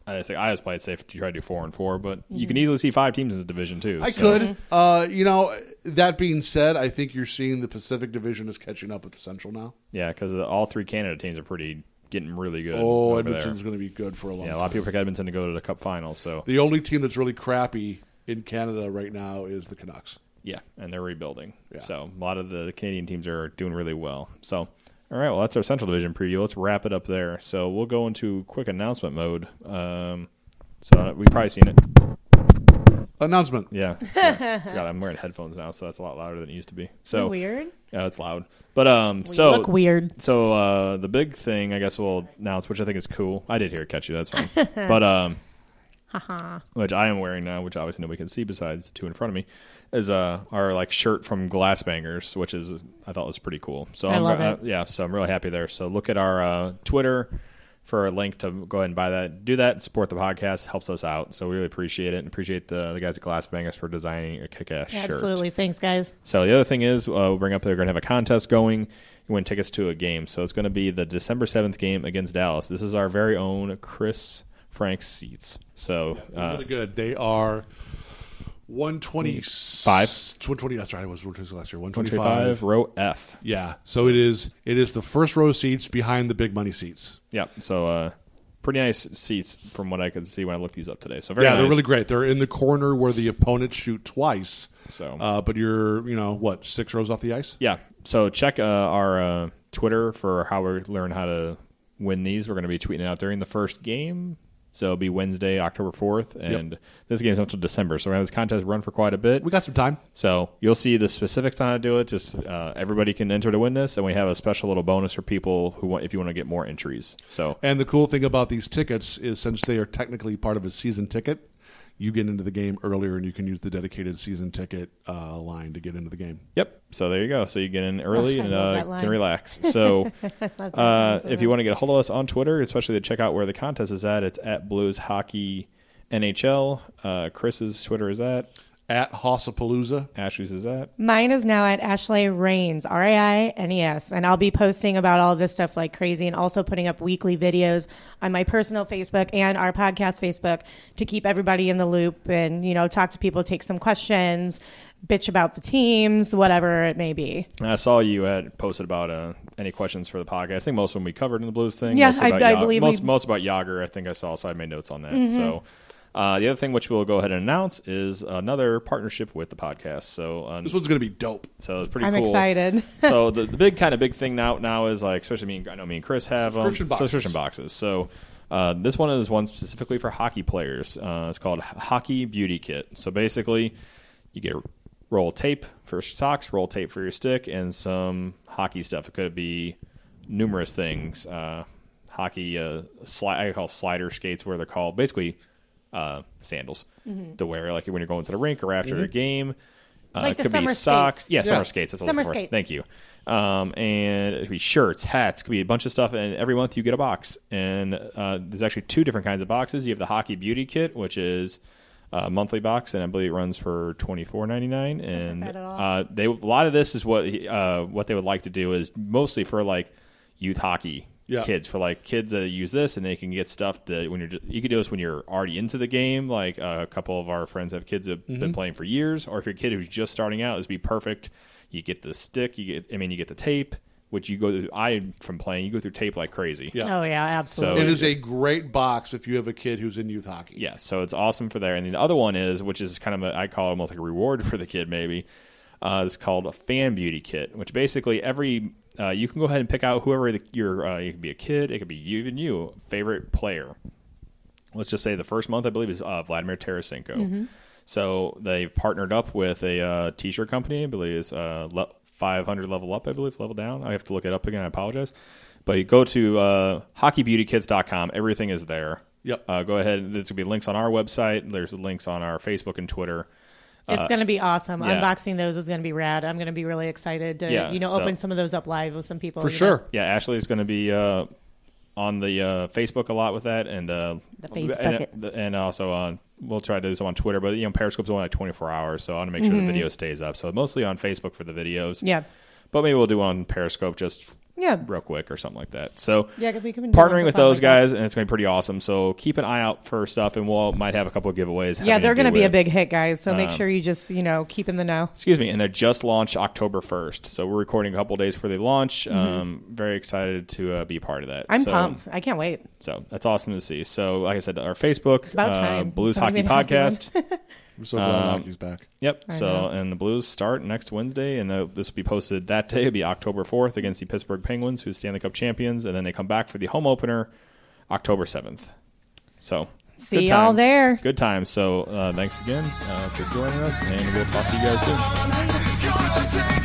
I think I just played safe to try to do four and four, but you Mm-hmm. can easily see five teams in this division too. I so- could. Uh, you know, that being said, I think you're seeing the Pacific Division is catching up with the Central now. Yeah, because all three Canada teams are pretty getting really good. Oh, Edmonton's going to be good for a long Yeah, a lot of people pick Edmonton to go to the Cup final. So The only team that's really crappy in Canada right now is the Canucks. yeah, and they're rebuilding. Yeah. So a lot of the Canadian teams are doing really well. So. All right, well, that's our Central Division preview. Let's wrap it up there. So we'll go into quick announcement mode. Um, so we've probably seen it. Announcement. Yeah. yeah. Forgot I'm wearing headphones now, so that's a lot louder than it used to be. So weird. yeah, it's loud. But um, We so look weird. so uh, the big thing, I guess we'll announce, which I think is cool. I did hear it catch you. That's fine. but um, which I am wearing now, which obviously nobody can see besides the two in front of me, is uh our like shirt from Glassbangers, which is I thought was pretty cool. So I I'm, love it. yeah, so I'm really happy there. So look at our uh, Twitter for a link to go ahead and buy that. Do that, support the podcast, helps us out. So we really appreciate it and appreciate the the guys at Glassbangers for designing a kick-ass shirt. Absolutely. Thanks, guys. So the other thing is, uh, we'll bring up they're going to have a contest going. You win tickets to a game. So it's going to be the December seventh game against Dallas. This is our very own Chris Frank seats. So They're uh, really good. They are 125. 120. That's right. I was 120 last year. 125. 125 row F. Yeah. So it is. It is the first row seats behind the big money seats. Yeah. So uh, pretty nice seats from what I could see when I looked these up today. So very yeah, they're really great. They're in the corner where the opponents shoot twice. So Uh, but you're, you know, what six rows off the ice? yeah, so check uh, our uh, Twitter for how we learn how to win these. We're going to be tweeting out during the first game. So it'll be Wednesday, October 4th. And this game's not until December. So we're going to have this contest run for quite a bit. We got some time. So you'll see the specifics on how to do it. Just uh, everybody can enter to win this, and we have a special little bonus for people who want if you want to get more entries. So And the cool thing about these tickets is since they are technically part of a season ticket, you get into the game earlier and you can use the dedicated season ticket uh, line to get into the game. yep. So there you go. So you get in early Oh, and uh, can relax. So uh, if you want to get a hold of us on Twitter, especially to check out where the contest is at, it's at Blues Hockey NHL. Uh, Chris's Twitter is at At Hossapalooza, Ashley's is at. Mine is now at Ashley Raines, R A I N E S. And I'll be posting about all this stuff like crazy and also putting up weekly videos on my personal Facebook and our podcast Facebook to keep everybody in the loop and, you know, talk to people, take some questions, bitch about the teams, whatever it may be. I saw you had posted about uh, any questions for the podcast. I think most of them we covered in the Blues thing. Yeah, I- I believe most, we- Mm-hmm. most about Jagr. I think I saw, so I made notes on that. So uh, the other thing which we'll go ahead and announce is another partnership with the podcast. So um, this one's going to be dope. so it's pretty I'm cool. excited. so the, the big kind of big thing now now is like especially me and- I know me and Chris have um, Subscription boxes. subscription boxes. So uh, this one is one specifically for hockey players. Uh, it's called Hockey Beauty Kit. So basically, you get a roll of tape for your socks, roll tape for your stick, and some hockey stuff. It could be numerous things. Uh, hockey, uh, sli- I call slider skates, where they're called basically uh, sandals Mm-hmm. to wear, like when you're going to the rink or after a game. Uh, Like could summer be socks. skates. Yeah, Yeah. summer skates. That's Summer skates. Thank you. Um, and it could be shirts, hats, could be a bunch of stuff. And every month you get a box. And uh, there's actually two different kinds of boxes. You have the Hockey Beauty Kit, which is a monthly box, and I believe it runs for twenty four ninety nine. And bad at all. uh, they a lot of this is what uh, what they would like to do is mostly for like youth hockey Yeah. kids for like kids that use this and they can get stuff that when you're just, you can do this when you're already into the game like uh, a couple of our friends have kids that have Mm-hmm. been playing for years or if you're a kid who's just starting out this would be perfect you get the stick you get i mean you get the tape which you go through i from playing you go through tape like crazy Yeah. Oh, yeah, absolutely. It is a great box if you have a kid who's in youth hockey. Yeah, so it's awesome for there. And the other one is, which is kind of a, I call it almost like a reward for the kid, maybe. Uh, it's called a fan beauty kit, which basically every uh, you can go ahead and pick out whoever the, your uh, it could be a kid, it could be you, even you favorite player. Let's just say the first month I believe is uh, Vladimir Tarasenko. So they partnered up with a uh, t-shirt company. I believe it's uh, le- 500 level up. I believe level down. I have to look it up again. I apologize. But you go to uh, hockeybeautykids.com. Everything is there. Yep. Uh, go ahead. There's gonna be links on our website. There's links on our Facebook and Twitter. It's going to be awesome. yeah. Unboxing those is going to be rad. I'm going to be really excited to, Yeah, you know, so- open some of those up live with some people. For you know. sure. Yeah, Ashley is going to be uh, on the uh, Facebook a lot with that, and uh, The Facebook and, and also on we'll try to do some on Twitter. But you know, Periscope's only like 24 hours, so I want to make sure the video stays up. So mostly on Facebook for the videos. Mm-hmm. Yeah. But maybe we'll do one on Periscope just Yeah. real quick or something like that. So Yeah, we can partnering with those like that. guys, and it's going to be pretty awesome. So keep an eye out for stuff, and we'll might have a couple of giveaways. Yeah, they're going to be a big hit, guys. So make um, sure you just, you know, keep in the know. Excuse me, and they're just launched October 1st. So we're recording a couple days before they launch. Um, very excited to uh, be part of that. Mm-hmm. I'm So- pumped. I can't wait. So that's awesome to see. So, like I said, our Facebook, It's about uh, time. Blues Hockey made a happy one. Podcast. I'm so glad Um, hockey's back. yep. I So, know. and the Blues start next Wednesday, and uh, this will be posted that day. It'll be October 4th against the Pittsburgh Penguins, who's Stanley Cup champions, and then they come back for the home opener October 7th. So, See good y'all times. there. Good times. So, uh, thanks again uh, for joining us, and we'll talk to you guys soon.